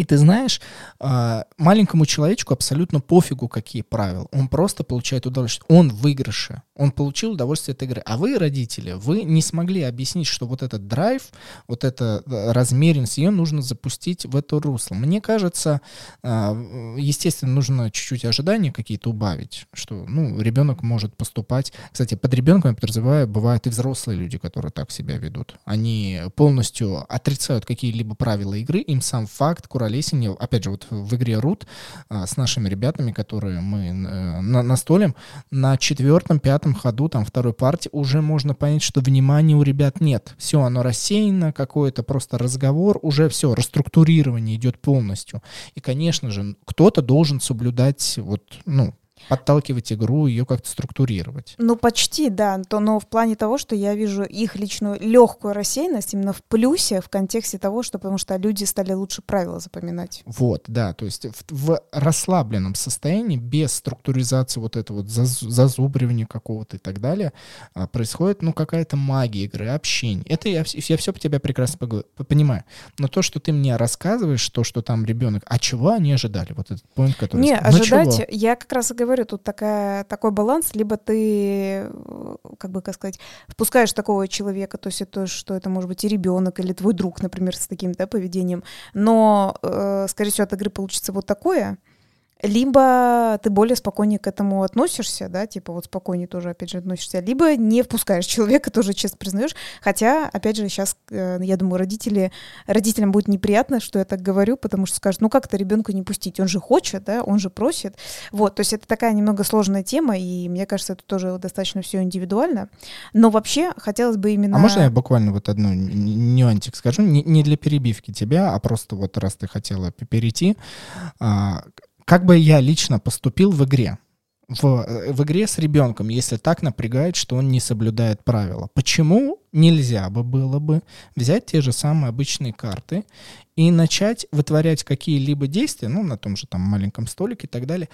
И ты знаешь, а, маленькому человечку абсолютно пофигу, какие правила. Он просто получает удовольствие. Он в выигрыше. Он получил удовольствие от игры. А вы, родители, вы не смогли объяснить, что вот этот драйв, вот эта э, размеренность, ее нужно запустить в это русло. Мне кажется, а, естественно, нужно чуть-чуть ожидания какие-то убавить, что, ну, ребенок может поступать. Кстати, под ребенком, я подразумеваю, бывают и взрослые люди, которые так себя ведут. Они полностью отрицают какие-либо правила игры, им сам факт, куролесение, опять же, вот в игре Рут а, с нашими ребятами, которые мы э, на, настолим, на четвертом, пятом ходу, там, второй партии уже можно понять, что внимания у ребят нет. Все, оно рассеяно, какой-то просто разговор, уже все, расструктурирование идет полностью. И, конечно же, кто-то должен соблюдать вот, ну, подталкивать игру, ее как-то структурировать. Ну, почти, да. То, но в плане того, что я вижу их личную легкую рассеянность именно в плюсе в контексте того, что потому что люди стали лучше правила запоминать. Вот, да. То есть в, в расслабленном состоянии, без структуризации вот этого вот заз, зазубривания какого-то и так далее, а, происходит, ну, какая-то магия игры, общение. Это я, я все по тебя прекрасно понимаю. Но то, что ты мне рассказываешь, то, что там ребенок, а чего они ожидали? Вот этот point, который... Не, ожидать, чего? я как раз и говорю, говорю, тут такая, такой баланс, либо ты, э, как бы, как сказать, впускаешь такого человека, то есть это, что это может быть и ребенок, или твой друг, например, с таким да, поведением, но, э, скорее всего, от игры получится вот такое, либо ты более спокойнее к этому относишься, да, типа вот спокойнее тоже, опять же, относишься, либо не впускаешь человека, тоже честно признаешь, хотя, опять же, сейчас, э, я думаю, родители, родителям будет неприятно, что я так говорю, потому что скажут, ну как это ребенка не пустить, он же хочет, да, он же просит, вот, то есть это такая немного сложная тема, и мне кажется, это тоже достаточно все индивидуально, но вообще хотелось бы именно... А можно я буквально вот одну нюансик скажу, не, не для перебивки тебя, а просто вот раз ты хотела перейти, а, как бы я лично поступил в игре? В, э, в игре с ребенком, если так напрягает, что он не соблюдает правила. Почему нельзя бы было бы взять те же самые обычные карты и начать вытворять какие-либо действия, ну, на том же там маленьком столике и так далее,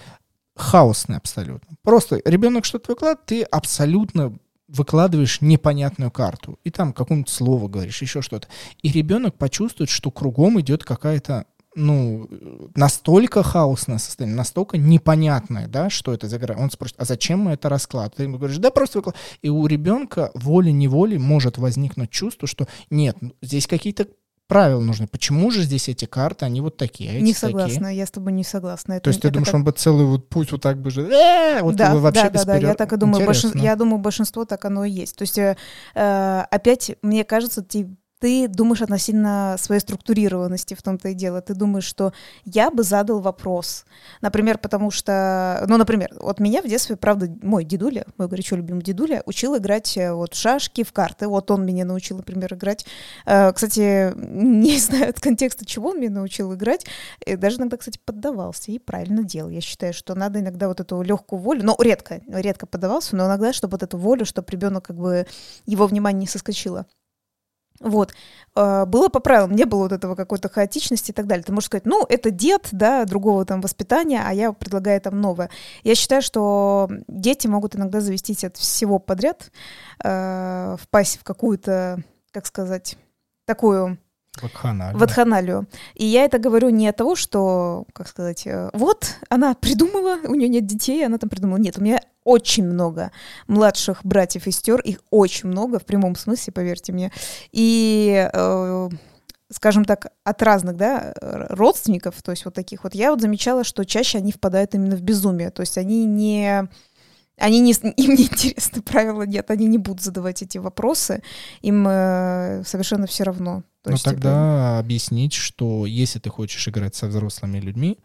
хаосные абсолютно. Просто ребенок что-то выкладывает, ты абсолютно выкладываешь непонятную карту, и там какое-нибудь слово говоришь, еще что-то. И ребенок почувствует, что кругом идет какая-то ну, настолько хаосное состояние, настолько непонятное, да, что это за игра. Он спросит, а зачем мы это расклад? Ты ему говоришь, да просто выклад. И у ребенка волей-неволей может возникнуть чувство, что нет, ну, здесь какие-то правила нужны. Почему же здесь эти карты, они вот такие, а эти Не согласна, такие? я с тобой не согласна. Это, То есть ты думаешь, как... он бы целый вот путь вот так бы же... Э, вот да, вообще да, да, да, я так и думаю. Большин... Я думаю, большинство так оно и есть. То есть э, э опять, мне кажется, ты ты думаешь относительно своей структурированности в том-то и дело. Ты думаешь, что я бы задал вопрос. Например, потому что, ну, например, вот меня в детстве, правда, мой дедуля, мой горячо любимый дедуля, учил играть э, вот в шашки, в карты. Вот он меня научил, например, играть. Э, кстати, не знаю от контекста, чего он меня научил играть. И даже иногда, кстати, поддавался и правильно делал. Я считаю, что надо иногда вот эту легкую волю, ну, редко, редко поддавался, но иногда, чтобы вот эту волю, чтобы ребенок как бы его внимание не соскочило. Вот. А, было по правилам, не было вот этого какой-то хаотичности и так далее. Ты можешь сказать, ну, это дед, да, другого там воспитания, а я предлагаю там новое. Я считаю, что дети могут иногда завестись от всего подряд, э, впасть в какую-то, как сказать, такую Ватханалию. Ватханалию. И я это говорю не от того, что, как сказать, э, вот она придумала, у нее нет детей, она там придумала. Нет, у меня очень много младших братьев и сестер, их очень много, в прямом смысле, поверьте мне. И э, скажем так, от разных, да, родственников, то есть вот таких вот, я вот замечала, что чаще они впадают именно в безумие, то есть они не они не, им не интересны правила, нет, они не будут задавать эти вопросы, им э, совершенно все равно. То ну есть, тогда типа... объяснить, что если ты хочешь играть со взрослыми людьми,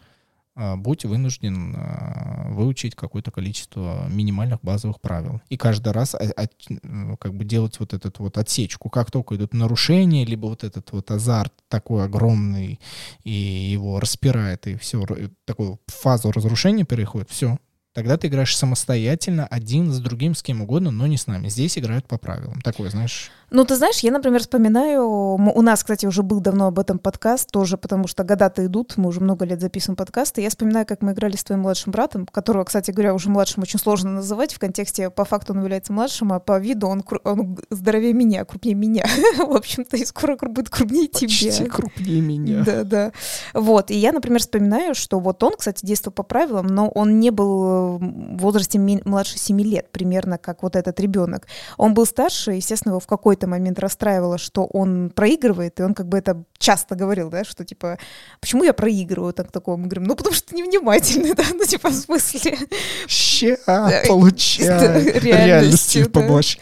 э, будь вынужден э, выучить какое-то количество минимальных базовых правил. И каждый раз от, ну, как бы делать вот этот вот отсечку. Как только идут нарушения, либо вот этот вот азарт такой огромный, и его распирает, и все, такую фазу разрушения переходит, все, Тогда ты играешь самостоятельно, один с другим, с кем угодно, но не с нами. Здесь играют по правилам. Такое, знаешь. Ну, ты знаешь, я, например, вспоминаю, у нас, кстати, уже был давно об этом подкаст, тоже потому что года-то идут, мы уже много лет записываем подкасты. Я вспоминаю, как мы играли с твоим младшим братом, которого, кстати говоря, уже младшим очень сложно называть в контексте, по факту он является младшим, а по виду он, он здоровее меня, крупнее меня. В общем-то, и скоро будет крупнее тебя. Почти крупнее меня. Да, да. Вот, и я, например, вспоминаю, что вот он, кстати, действовал по правилам, но он не был в возрасте младше 7 лет, примерно как вот этот ребенок. Он был старше, естественно, его в какой-то момент расстраивало, что он проигрывает, и он как бы это часто говорил, да, что типа, почему я проигрываю так такого? Мы говорим, ну потому что ты невнимательный, да, ну типа в смысле. получа, получа реальностью по башке.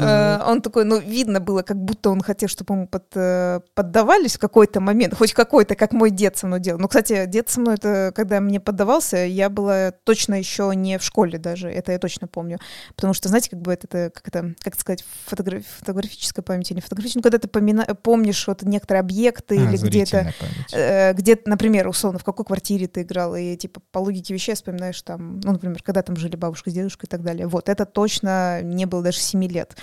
А, он такой, ну, видно было, как будто он хотел, чтобы ему э, поддавались в какой-то момент, хоть какой-то, как мой дед со мной делал. Ну, кстати, дед со мной, это когда мне поддавался, я была точно еще не в школе даже, это я точно помню. Потому что, знаете, как бы это, как это, как сказать, фотограф, фотографическая память или фотографическая, ну, когда ты помнишь вот некоторые объекты а, или где-то, э, где, например, условно, в какой квартире ты играл, и типа по логике вещей вспоминаешь там, ну, например, когда там жили бабушка с дедушкой и так далее. Вот, это точно не было даже 7 лет.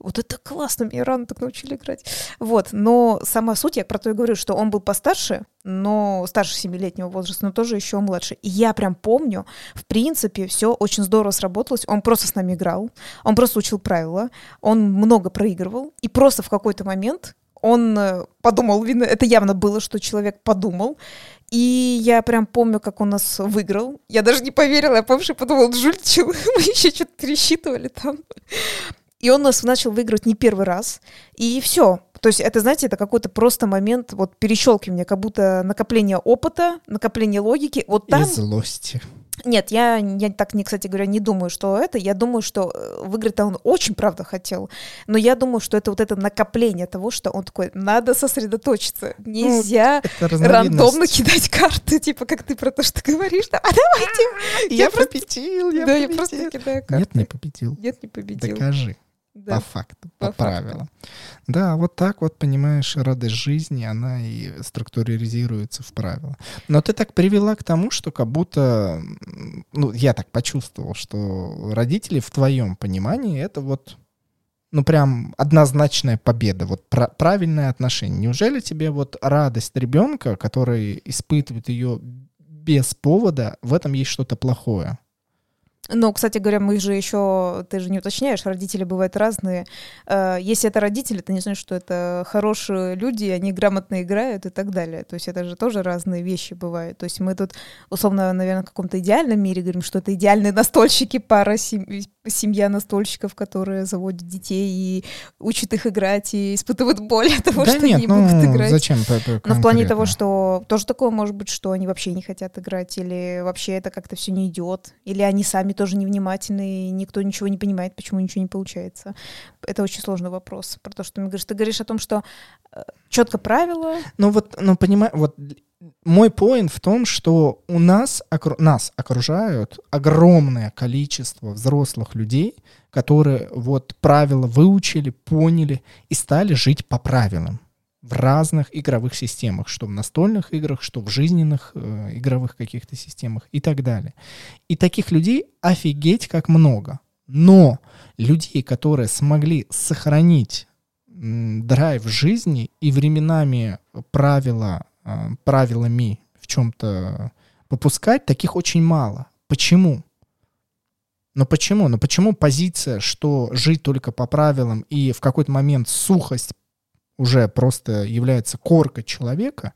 Вот это классно, меня рано так научили играть. Вот, но сама суть, я про то и говорю, что он был постарше, но старше семилетнего возраста, но тоже еще младше. И я прям помню, в принципе, все очень здорово сработалось. Он просто с нами играл, он просто учил правила, он много проигрывал, и просто в какой-то момент он э, подумал, это явно было, что человек подумал. И я прям помню, как он нас выиграл. Я даже не поверила, я помню, что подумала, жульчил. Мы еще что-то пересчитывали там. И он нас начал выигрывать не первый раз. И все. То есть это, знаете, это какой-то просто момент вот перещелкивания, как будто накопление опыта, накопление логики. Вот там... И злости. Нет, я, я так, не, кстати говоря, не думаю, что это. Я думаю, что э, выиграть-то он очень, правда, хотел. Но я думаю, что это вот это накопление того, что он такой, надо сосредоточиться. Ну, Нельзя ну, рандомно кидать карты, типа, как ты про то, что говоришь. А давайте. Я победил, я Да, я просто кидаю карты. Нет, не победил. Нет, не победил. Докажи. Да. По факту, по, по правилам. Да, вот так вот, понимаешь, радость жизни, она и структуризируется в правила. Но ты так привела к тому, что как будто, ну, я так почувствовал, что родители в твоем понимании это вот, ну, прям однозначная победа, вот пра- правильное отношение. Неужели тебе вот радость ребенка, который испытывает ее без повода, в этом есть что-то плохое? Но, кстати говоря, мы же еще, ты же не уточняешь, родители бывают разные. Э, если это родители, ты не знаешь, что это хорошие люди, они грамотно играют и так далее. То есть это же тоже разные вещи бывают. То есть мы тут, условно, наверное, в каком-то идеальном мире говорим, что это идеальные настольщики, пара семья настольщиков, которые заводят детей и учат их играть и испытывают боль от того, да что нет, они ну, могут играть. Зачем? Но в плане того, что тоже такое может быть, что они вообще не хотят играть, или вообще это как-то все не идет, или они сами тоже невнимательны, и никто ничего не понимает, почему ничего не получается. Это очень сложный вопрос. Про то, что ты говоришь. Ты говоришь о том, что э, четко правила. Ну вот, ну понимаю, вот мой поинт в том, что у нас, окру, нас окружают огромное количество взрослых людей, которые вот правила выучили, поняли и стали жить по правилам в разных игровых системах, что в настольных играх, что в жизненных э, игровых каких-то системах и так далее. И таких людей офигеть как много. Но людей, которые смогли сохранить драйв жизни и временами правила а, правилами в чем-то попускать, таких очень мало. Почему? Но почему? Но почему позиция, что жить только по правилам и в какой-то момент сухость уже просто является коркой человека,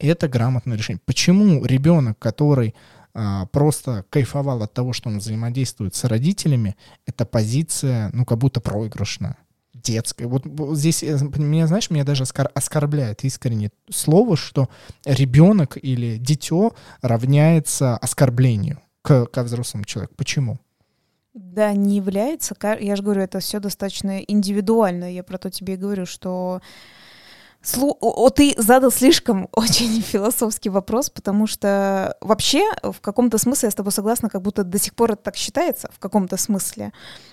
это грамотное решение. Почему ребенок, который а, просто кайфовал от того, что он взаимодействует с родителями, эта позиция, ну, как будто проигрышная? детское. Вот здесь, э, меня, знаешь, меня даже оскорбляет искренне слово, что ребенок или дитё равняется оскорблению к, к взрослому человеку. Почему? Да, не является. Я же говорю, это все достаточно индивидуально. Я про то тебе и говорю, что Слу... О, ты задал слишком очень философский вопрос, потому что вообще в каком-то смысле я с тобой согласна, как будто до сих пор это так считается в каком-то смысле.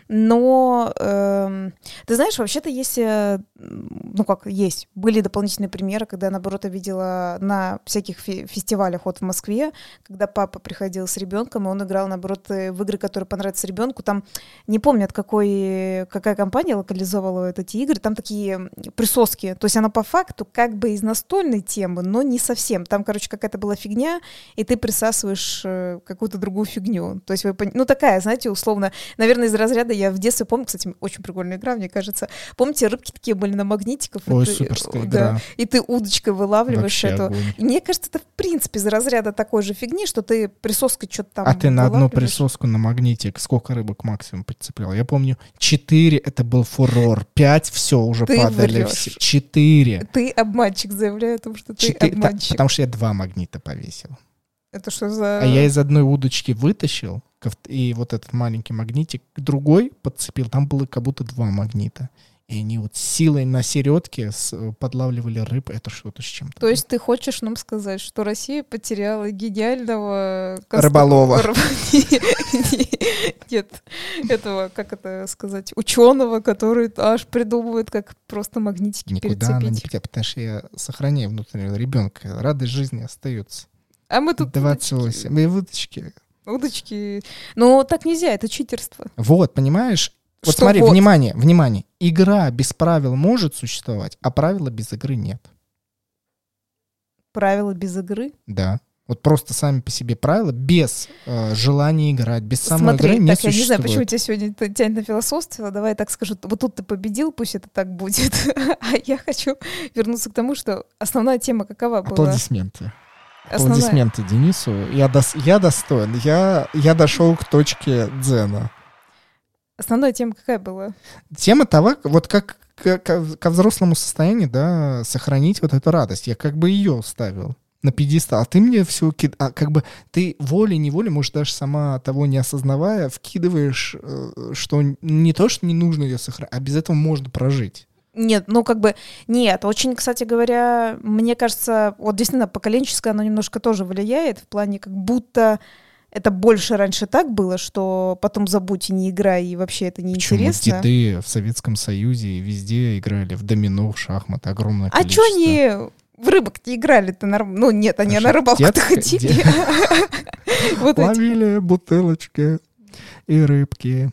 Но э, ты знаешь, вообще-то есть, э, ну как есть, были дополнительные примеры, когда наоборот я видела на всяких фестивалях вот в Москве, когда папа приходил с ребенком, и он играл наоборот э, в игры, которые понравятся ребенку. Там не помню, от какой какая компания локализовала эти игры, там такие присоски, то есть она по факту как бы из настольной темы, но не совсем. Там, короче, какая-то была фигня, и ты присасываешь э, какую-то другую фигню. То есть вы, ну такая, знаете, условно, наверное, из разряда я в детстве помню, кстати, очень прикольная игра, мне кажется. Помните, рыбки такие были на магнитиков? Ой, и ты, суперская да, игра. И ты удочкой вылавливаешь Вообще эту. огонь. И мне кажется, это в принципе из разряда такой же фигни, что ты присоской что-то там А ты на одну присоску на магнитик сколько рыбок максимум подцеплял? Я помню, 4 это был фурор, 5 все уже Ты падали. врешь. Все. 4. Ты обманщик, заявляю о том, что ты обманщик. потому что я два магнита повесил. Это что за... А я из одной удочки вытащил и вот этот маленький магнитик другой подцепил, там было как будто два магнита. И они вот силой на середке с, подлавливали рыб. Это что-то с чем-то. То есть ты хочешь нам сказать, что Россия потеряла гениального... Рыболова. Нет, этого, как это сказать, ученого, который аж придумывает, как просто магнитики Никуда она не потеряла, потому что я сохраняю внутреннего ребенка. Радость жизни остается. А мы тут... 28. Мы удочки. Удочки. Но так нельзя, это читерство. Вот, понимаешь? Вот Что смотри, вот? внимание, внимание. Игра без правил может существовать, а правила без игры нет. Правила без игры. Да. Вот просто сами по себе правила, без э, желания играть, без самой Смотри, игры не так я не знаю, существует. почему тебя сегодня тянет на философство. Давай я так скажу, вот тут ты победил, пусть это так будет. А я хочу вернуться к тому, что основная тема какова была? Аплодисменты. Основная. Аплодисменты Денису. Я, дос- я достоин. Я, я дошел к точке дзена. Основная тема какая была? Тема того, вот как к- ко, ко взрослому состоянию, да, сохранить вот эту радость. Я как бы ее ставил на пьедестал. А ты мне все а как бы ты волей-неволей, может, даже сама того не осознавая, вкидываешь, э, что не то, что не нужно ее сохранить, а без этого можно прожить. Нет, ну как бы нет. Очень, кстати говоря, мне кажется, вот действительно поколенческое оно немножко тоже влияет в плане как будто это больше раньше так было, что потом забудь и не играй, и вообще это Почему неинтересно. деды в Советском Союзе и везде играли в домино, в шахматы, огромное А количество. что они в рыбок не играли-то? норм- Ну нет, они А на рыбалку-то ходили. Ловили бутылочки и рыбки.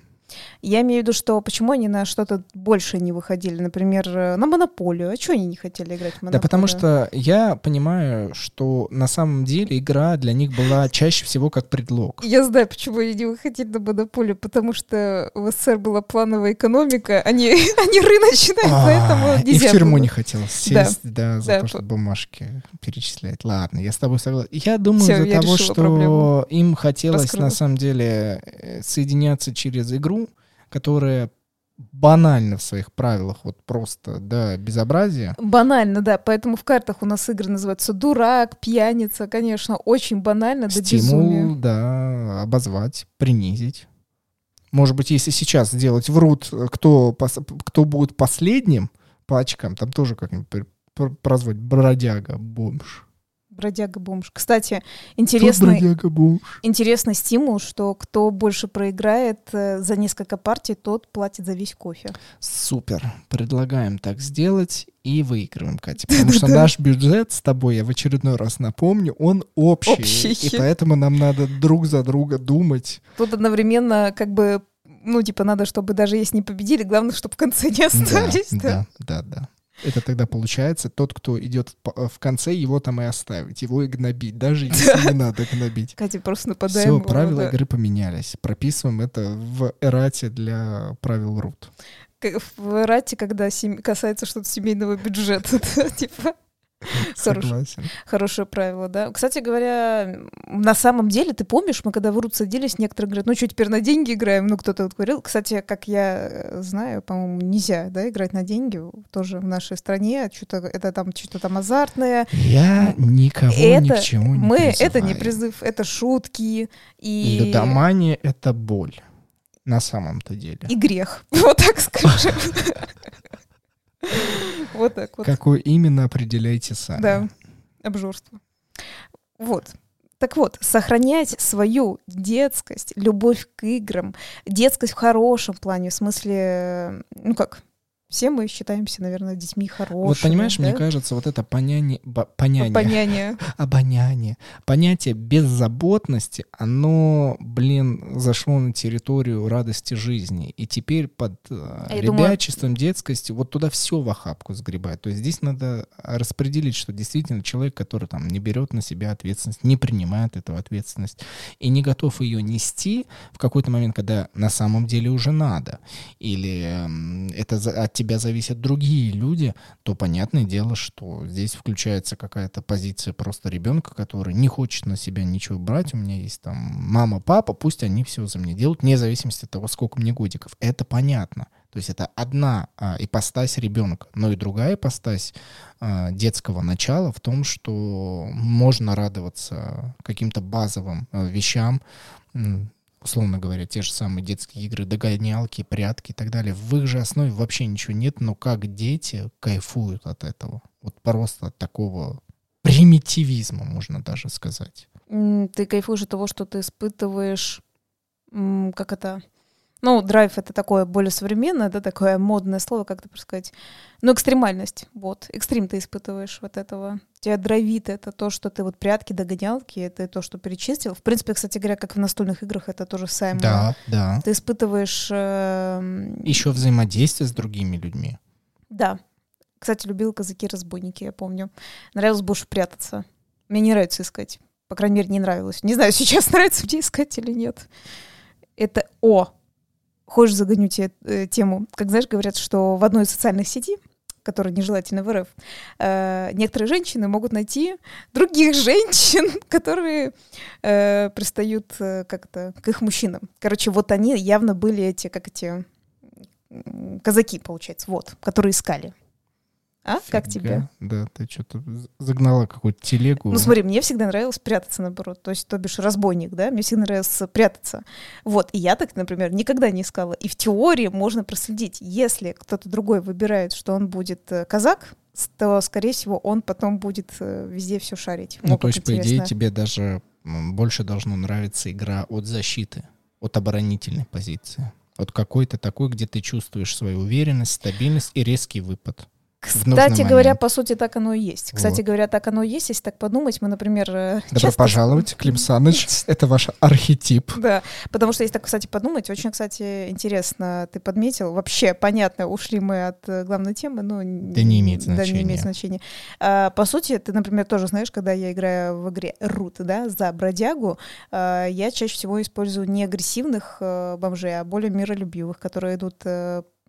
Я имею в виду, что почему они на что-то больше не выходили, например, э, на монополию. А что они не хотели играть в монополию? Да потому что я понимаю, что на самом деле игра для них была чаще всего как предлог. Я знаю, почему они не выходили на монополию, потому что в СССР была плановая экономика, они, они рыночные, поэтому И нельзя в тюрьму не хотелось сесть, да, за то, чтобы бумажки перечислять. Ладно, я с тобой согласен. Я думаю, из-за того, что им хотелось на самом деле э, соединяться через игру, которая банально в своих правилах, вот просто, да, безобразие. Банально, да. Поэтому в картах у нас игры называются «Дурак», «Пьяница», конечно, очень банально, до Стимул, безумия. да, обозвать, принизить. Может быть, если сейчас сделать врут, кто, пос- кто будет последним по очкам, там тоже как-нибудь пр- пр- прозвать бродяга, бомж. Бродяга-бомж. Кстати, интересный, бродяга, бомж? интересный стимул, что кто больше проиграет э, за несколько партий, тот платит за весь кофе. Супер. Предлагаем так сделать и выигрываем, Катя. Потому что наш бюджет с тобой, я в очередной раз напомню, он общий. Общий. И поэтому нам надо друг за друга думать. Тут одновременно как бы, ну, типа, надо, чтобы даже если не победили, главное, чтобы в конце не остались. да, да, да. Это тогда получается, тот, кто идет в по- в конце, его там и оставить, его и гнобить, даже если не надо гнобить. Катя, просто нападаем. Все, э, правила да. игры поменялись. Прописываем это в эрате для правил рут. В рате, когда сем- касается что-то семейного бюджета, типа. Согласен. хорошее правило, да. Кстати говоря, на самом деле, ты помнишь, мы когда в РУД садились, некоторые говорят, ну что, теперь на деньги играем? Ну, кто-то вот говорил. Кстати, как я э, знаю, по-моему, нельзя, да, играть на деньги тоже в нашей стране. Что-то это там что-то там азартное. Я никого ни это к чему не мы, это не призываю. призыв, это шутки и, Лудомания — это боль. На самом-то деле. и грех. Вот так скажем. Вот так вот. Какой именно определяйте сами. Да, обжорство. Вот. Так вот, сохранять свою детскость, любовь к играм, детскость в хорошем плане, в смысле, ну как, все мы считаемся, наверное, детьми хорошими. Вот понимаешь, мне да? кажется, вот это поняние, поняние, Поняние. обоняние, понятие беззаботности, оно, блин, зашло на территорию радости жизни. И теперь под э, А я думаю- ребячеством, детскостью, вот туда все в охапку сгребать. То есть здесь надо распределить, что действительно человек, который там не берет на себя ответственность, не принимает эту ответственность и не готов ее нести в какой-то момент, когда на самом деле уже надо, или эм, это от тебя зависят другие люди, то понятное дело, что здесь включается какая-то позиция просто ребенка, который не хочет на себя ничего брать. У меня есть там мама, папа, пусть они все за меня делают, вне зависимости от того, сколько мне годиков. Это понятно. То есть это одна а, ипостась ребенка, но и другая ипостась а, детского начала в том, что можно радоваться каким-то базовым а, вещам, условно говоря, те же самые детские игры, догонялки, прятки и так далее. В их же основе вообще ничего нет, но как дети кайфуют от этого. Вот просто от такого примитивизма, можно даже сказать. Ты кайфуешь от того, что ты испытываешь, как это, ну, драйв это такое более современное, да, такое модное слово, как это сказать. Ну, экстремальность, вот. Экстрим ты испытываешь вот этого. Тебя драйвит это то, что ты вот прятки, догонялки, это то, что перечислил. В принципе, кстати говоря, как в настольных играх, это то же самое. Да, да. Ты испытываешь... Э, Еще взаимодействие с другими людьми. Да. Кстати, любил казаки-разбойники, я помню. Нравилось больше прятаться. Мне не нравится искать. По крайней мере, не нравилось. Не знаю, сейчас нравится мне искать или нет. Это О. Хочешь, загоню тебе э, тему. Как знаешь, говорят, что в одной из социальных сетей которая нежелательна в РФ, э, некоторые женщины могут найти других женщин, которые э, пристают э, как-то к их мужчинам. Короче, вот они явно были эти, как эти казаки, получается, вот, которые искали. А? Фига. Как тебе? Да, ты что-то загнала какую-то телегу. Ну смотри, мне всегда нравилось прятаться, наоборот. То есть, то бишь, разбойник, да? Мне всегда нравилось прятаться. Вот, и я так, например, никогда не искала. И в теории можно проследить. Если кто-то другой выбирает, что он будет э, казак, то, скорее всего, он потом будет э, везде все шарить. Ну, то есть, интересно. по идее, тебе даже больше должно нравиться игра от защиты, от оборонительной позиции. Вот какой-то такой, где ты чувствуешь свою уверенность, стабильность и резкий выпад. Кстати говоря, по сути, так оно и есть. Кстати вот. говоря, так оно и есть. Если так подумать, мы, например, э, Добро часто... пожаловать, Клим Саныч. Это ваш архетип. Да, потому что если так, кстати, подумать, очень, кстати, интересно, ты подметил. Вообще, понятно, ушли мы от э, главной темы, но... Да не имеет значения. Да, не имеет значения. А, по сути, ты, например, тоже знаешь, когда я играю в игре Рут, да, за бродягу, а, я чаще всего использую не агрессивных а, бомжей, а более миролюбивых, которые идут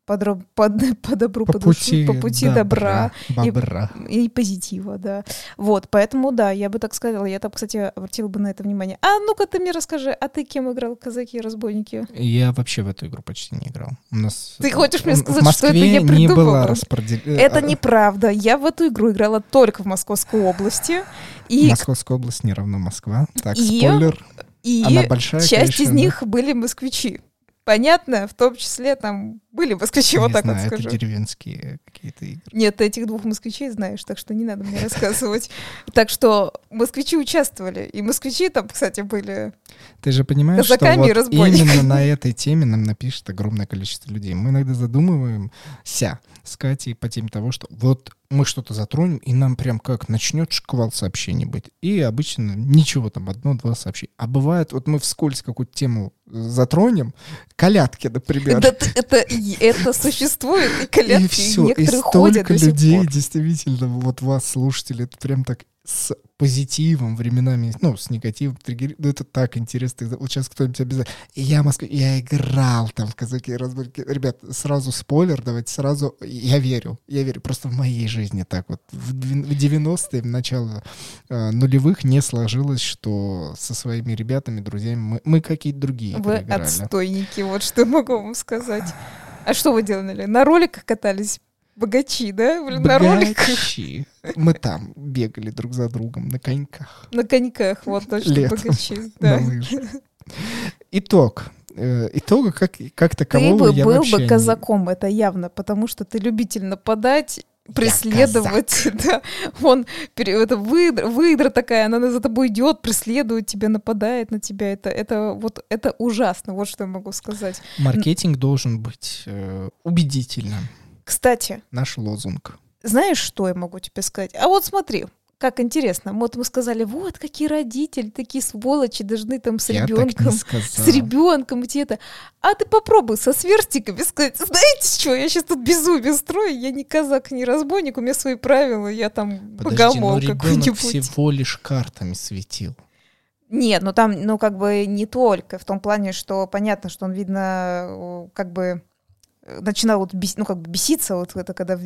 по, по, по добру, по, по пути, по пути добра, добра и, и позитива, да. Вот, поэтому, да, я бы так сказала, я там, кстати, обратила бы на это внимание. А ну-ка ты мне расскажи, а ты кем играл, казаки и разбойники? Я вообще в эту игру почти не играл. У нас ты хочешь мне сказать, что это я придумала? не была распределена. Это неправда. Я в эту игру играла только в Московской области. И... Московская область не равно Москва. Так, и... спойлер. И Она большая, часть конечно, из них были москвичи понятно, в том числе там были москвичи, вот так знаю, вот скажу. это деревенские какие-то игры. Нет, ты этих двух москвичей знаешь, так что не надо мне рассказывать. Так что москвичи участвовали, и москвичи там, кстати, были Ты же понимаешь, что вот именно на этой теме нам напишет огромное количество людей. Мы иногда задумываемся с Катей по теме того, что вот мы что-то затронем, и нам прям как начнет шквал сообщений быть. И обычно ничего там, одно-два сообщения. А бывает, вот мы вскользь какую-то тему затронем, колядки, например. Да, это, это существует, и колядки и все, некоторые и столько людей, действительно, вот вас, слушатели, это прям так с позитивом временами, ну, с негативом, триггер... ну, это так интересно. Вот сейчас кто-нибудь обязательно... Я Москва, я играл там в казаки и разборки. Ребят, сразу спойлер, давайте сразу... Я верю, я верю. Просто в моей жизни так вот. В 90-е, в начало э, нулевых не сложилось, что со своими ребятами, друзьями мы, мы какие-то другие Вы играли. отстойники, вот что могу вам сказать. А что вы делали? На роликах катались? Богачи, да? Блин, на роликах. Мы там бегали друг за другом на коньках. На коньках, вот точно, Летом. богачи. Да. Итог. Э, итога как, как такового Ты бы я был бы казаком, это явно, потому что ты любитель нападать, преследовать, да, он, это выдра, выдра такая, она за тобой идет, преследует тебя, нападает на тебя, это, это вот, это ужасно, вот что я могу сказать. Маркетинг должен быть э, убедительным. Кстати. Наш лозунг. Знаешь, что я могу тебе сказать? А вот смотри, как интересно. Вот мы сказали, вот какие родители, такие сволочи, должны там с ребенком, с ребенком где-то. А ты попробуй со сверстиками сказать, знаете что, я сейчас тут безумие строю, я не казак, не разбойник, у меня свои правила, я там богомол какой-нибудь. всего лишь картами светил. Нет, ну там, ну как бы не только, в том плане, что понятно, что он, видно, как бы начинал вот бес, ну, как бы беситься, вот это когда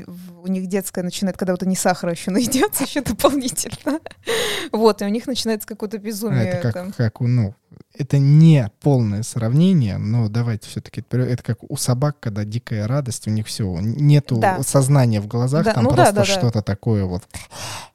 у них детская начинает, когда вот они сахара еще наедятся еще дополнительно. Вот, и у них начинается какое-то безумие. А это как, там. как, ну, это не полное сравнение, но давайте все-таки, это как у собак, когда дикая радость, у них все, нету да. сознания в глазах, да, там ну, просто да, да, что-то да. такое вот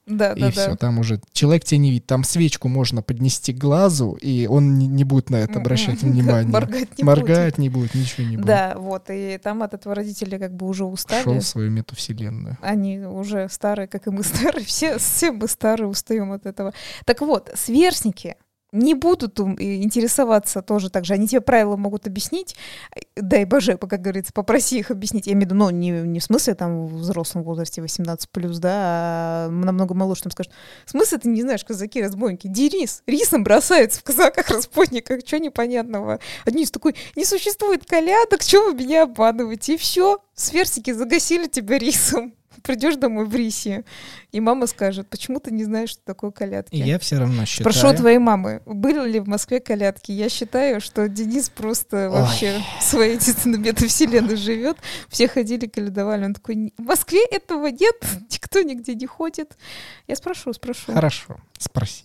Да, и да, все, да. там уже человек тебя не видит. Там свечку можно поднести к глазу, и он не, не будет на это обращать М-м, внимание. Моргать не Моргать не будет, ничего не будет. будет. Да, вот. И там от этого родители как бы уже устали. Шел в свою метавселенную. Они уже старые, как и мы старые. Все, все мы старые, устаем от этого. Так вот, сверстники не будут интересоваться тоже так же. Они тебе правила могут объяснить. Дай боже, как говорится, попроси их объяснить. Я имею в виду, ну, не, не в смысле там в взрослом возрасте 18 плюс, да, а намного моложе там скажут, в смысле ты не знаешь, казаки-разбойники? Дерис, рисом бросаются в казаках-разбойниках, что непонятного? Одни такой, не существует колядок, что вы меня обманываете? И все, сверстники загасили тебя рисом. Придешь домой в рисе, и мама скажет, почему ты не знаешь, что такое колядки? Я все равно считаю... Спрошу у твоей мамы, были ли в Москве колядки? Я считаю, что Денис просто Ой. вообще в своей единственной метавселенной живет. Все ходили, колядовали. Он такой, «Не- в Москве этого нет, никто нигде не ходит. Я спрошу, спрошу. Хорошо, спроси.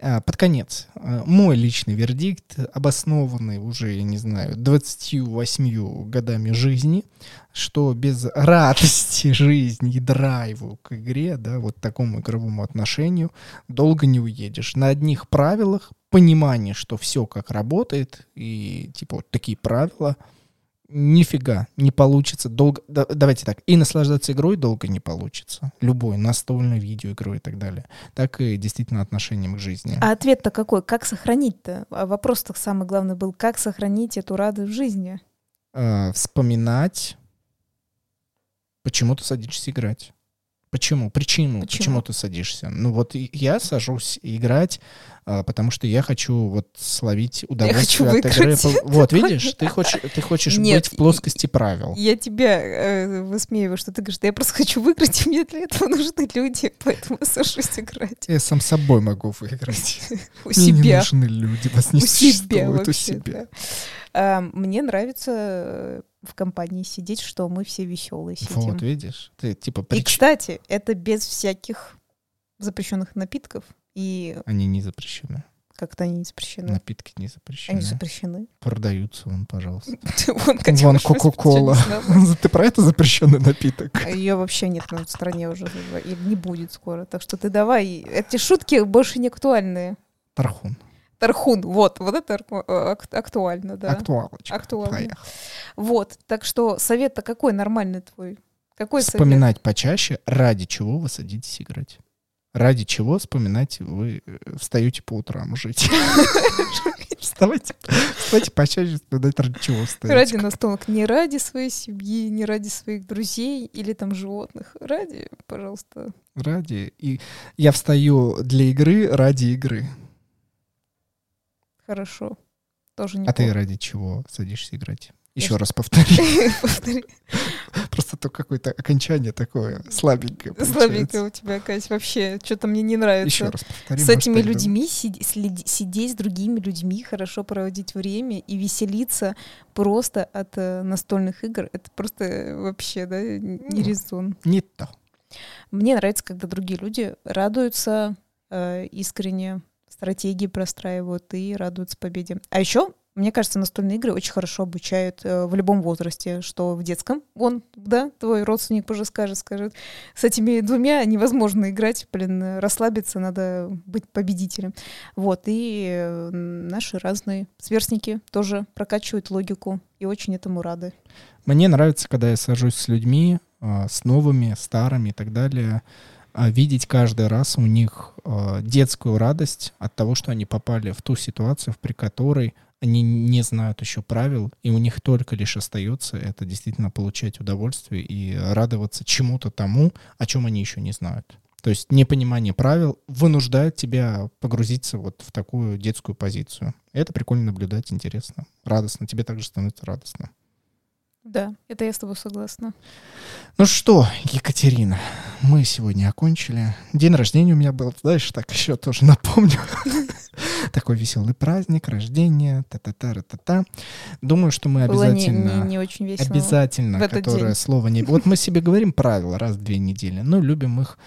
А, Под конец, а, мой личный вердикт, обоснованный уже, я не знаю, 28 годами жизни, что без радости жизни и драйву к игре, да, вот такому игровому отношению, долго не уедешь. На одних правилах, понимание, что все как работает, и типа вот такие правила, нифига не получится долго. да- давайте так, и наслаждаться игрой долго не получится. Любой, настольной видеоигрой и так далее. Так и действительно отношением к жизни. А ответ-то какой? Как сохранить-то? А вопрос-то самый главный был, как сохранить эту радость в жизни? А, вспоминать, почему ты садишься играть. Почему? Причину, Почему? почему, ты садишься. Ну вот я сажусь играть, а, потому что я хочу вот словить удовольствие хочу от игры. выиграть. Пол- Вот, видишь, ты хочешь, ты хочешь Нет, быть в плоскости правил. Я тебя э, высмеиваю, что ты говоришь, да я просто хочу выиграть, и мне для этого нужны люди, поэтому я сажусь играть Я сам собой могу выиграть. у Мне не себя. нужны люди, вас не у себя существует у себя. А, Мне нравится э, в компании сидеть, что мы все веселые сидим. Вот, видишь? Ты типа И, прич- кстати, это без всяких запрещенных напитков. И Они не запрещены. как-то они не запрещены. Напитки не запрещены. Они запрещены. Продаются вон, пожалуйста. Вон, Кока-Кола. Ты про это запрещенный напиток? Ее вообще нет в стране уже, и не будет скоро. Так что ты давай. Эти шутки больше не актуальные. Тархун. Тархун, вот, вот это э, ак- актуально, да. Актуалочка. Актуально. Поехали. Вот, так что совет-то какой нормальный твой? Какой совет? Вспоминать почаще, ради чего вы садитесь играть. Ради чего вспоминать вы э, встаете по утрам жить. Вставайте, вставайте почаще, вспоминать, ради чего встаете. Ради настолок. Не ради своей семьи, не ради своих друзей или там животных. Ради, пожалуйста. Ради. И я встаю для игры ради игры. Хорошо. Тоже не А ты ради чего садишься играть? Еще раз повтори. Повтори. Просто то какое-то окончание такое слабенькое. Слабенько получается. у тебя, Кать, вообще. Что-то мне не нравится. Еще раз повтори. с этими людьми сидеть с другими людьми, хорошо проводить время и веселиться просто от э, настольных игр. Это просто э, вообще, да, не Ну. резон. Не то. Мне нравится, когда другие люди радуются э, искренне, стратегии простраивают и радуются победе. А еще, мне кажется, настольные игры очень хорошо обучают э, в любом возрасте, что в детском. Он, да, твой родственник уже скажет, скажет, с этими двумя невозможно играть, блин, э, расслабиться, надо быть победителем. Вот, и э, наши разные сверстники тоже прокачивают логику и очень этому рады. Мне нравится, когда я сажусь с людьми, а, с новыми, старыми и так далее, видеть каждый раз у них а, детскую радость от того, что они попали в ту ситуацию, при которой они не знают еще правил, и у них только лишь остается это действительно получать удовольствие и радоваться чему-то тому, о чем они еще не знают. То есть непонимание правил вынуждает тебя погрузиться вот в такую детскую позицию. Это прикольно наблюдать, интересно, радостно. Тебе также становится радостно. Да, это я с тобой согласна. Ну что, Екатерина, мы сегодня окончили. День рождения у меня был, знаешь, так еще тоже напомню. Такой веселый праздник, рождение, та-та-та-та-та. Думаю, что мы обязательно... не, очень весело. Обязательно, которое слово не... Вот мы себе говорим правила раз в две недели, но любим их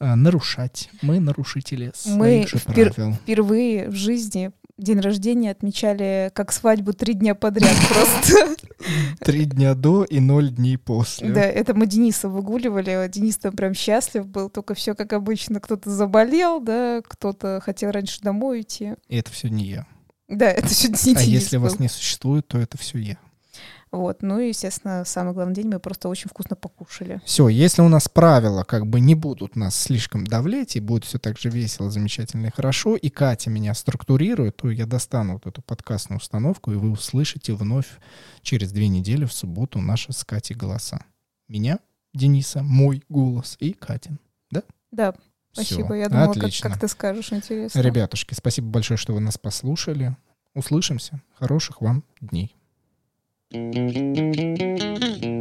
э, нарушать. Мы нарушители своих же правил. впервые в жизни день рождения отмечали как свадьбу три дня подряд просто. Три дня до и ноль дней после. Да, это мы Дениса выгуливали. Денис там прям счастлив был, только все как обычно. Кто-то заболел, да, кто-то хотел раньше домой уйти. И это все не я. Да, это все не А Денис если был. вас не существует, то это все я. Вот, ну и, естественно, самый главный день мы просто очень вкусно покушали. Все, если у нас правила как бы не будут нас слишком давлеть, и будет все так же весело, замечательно и хорошо, и Катя меня структурирует, то я достану вот эту подкастную установку, и вы услышите вновь через две недели в субботу наши с Катей голоса. Меня, Дениса, мой голос и Катин. Да, Всё, спасибо. Я думала, как, как ты скажешь, интересно. Ребятушки, спасибо большое, что вы нас послушали. Услышимся. Хороших вам дней. Thank you.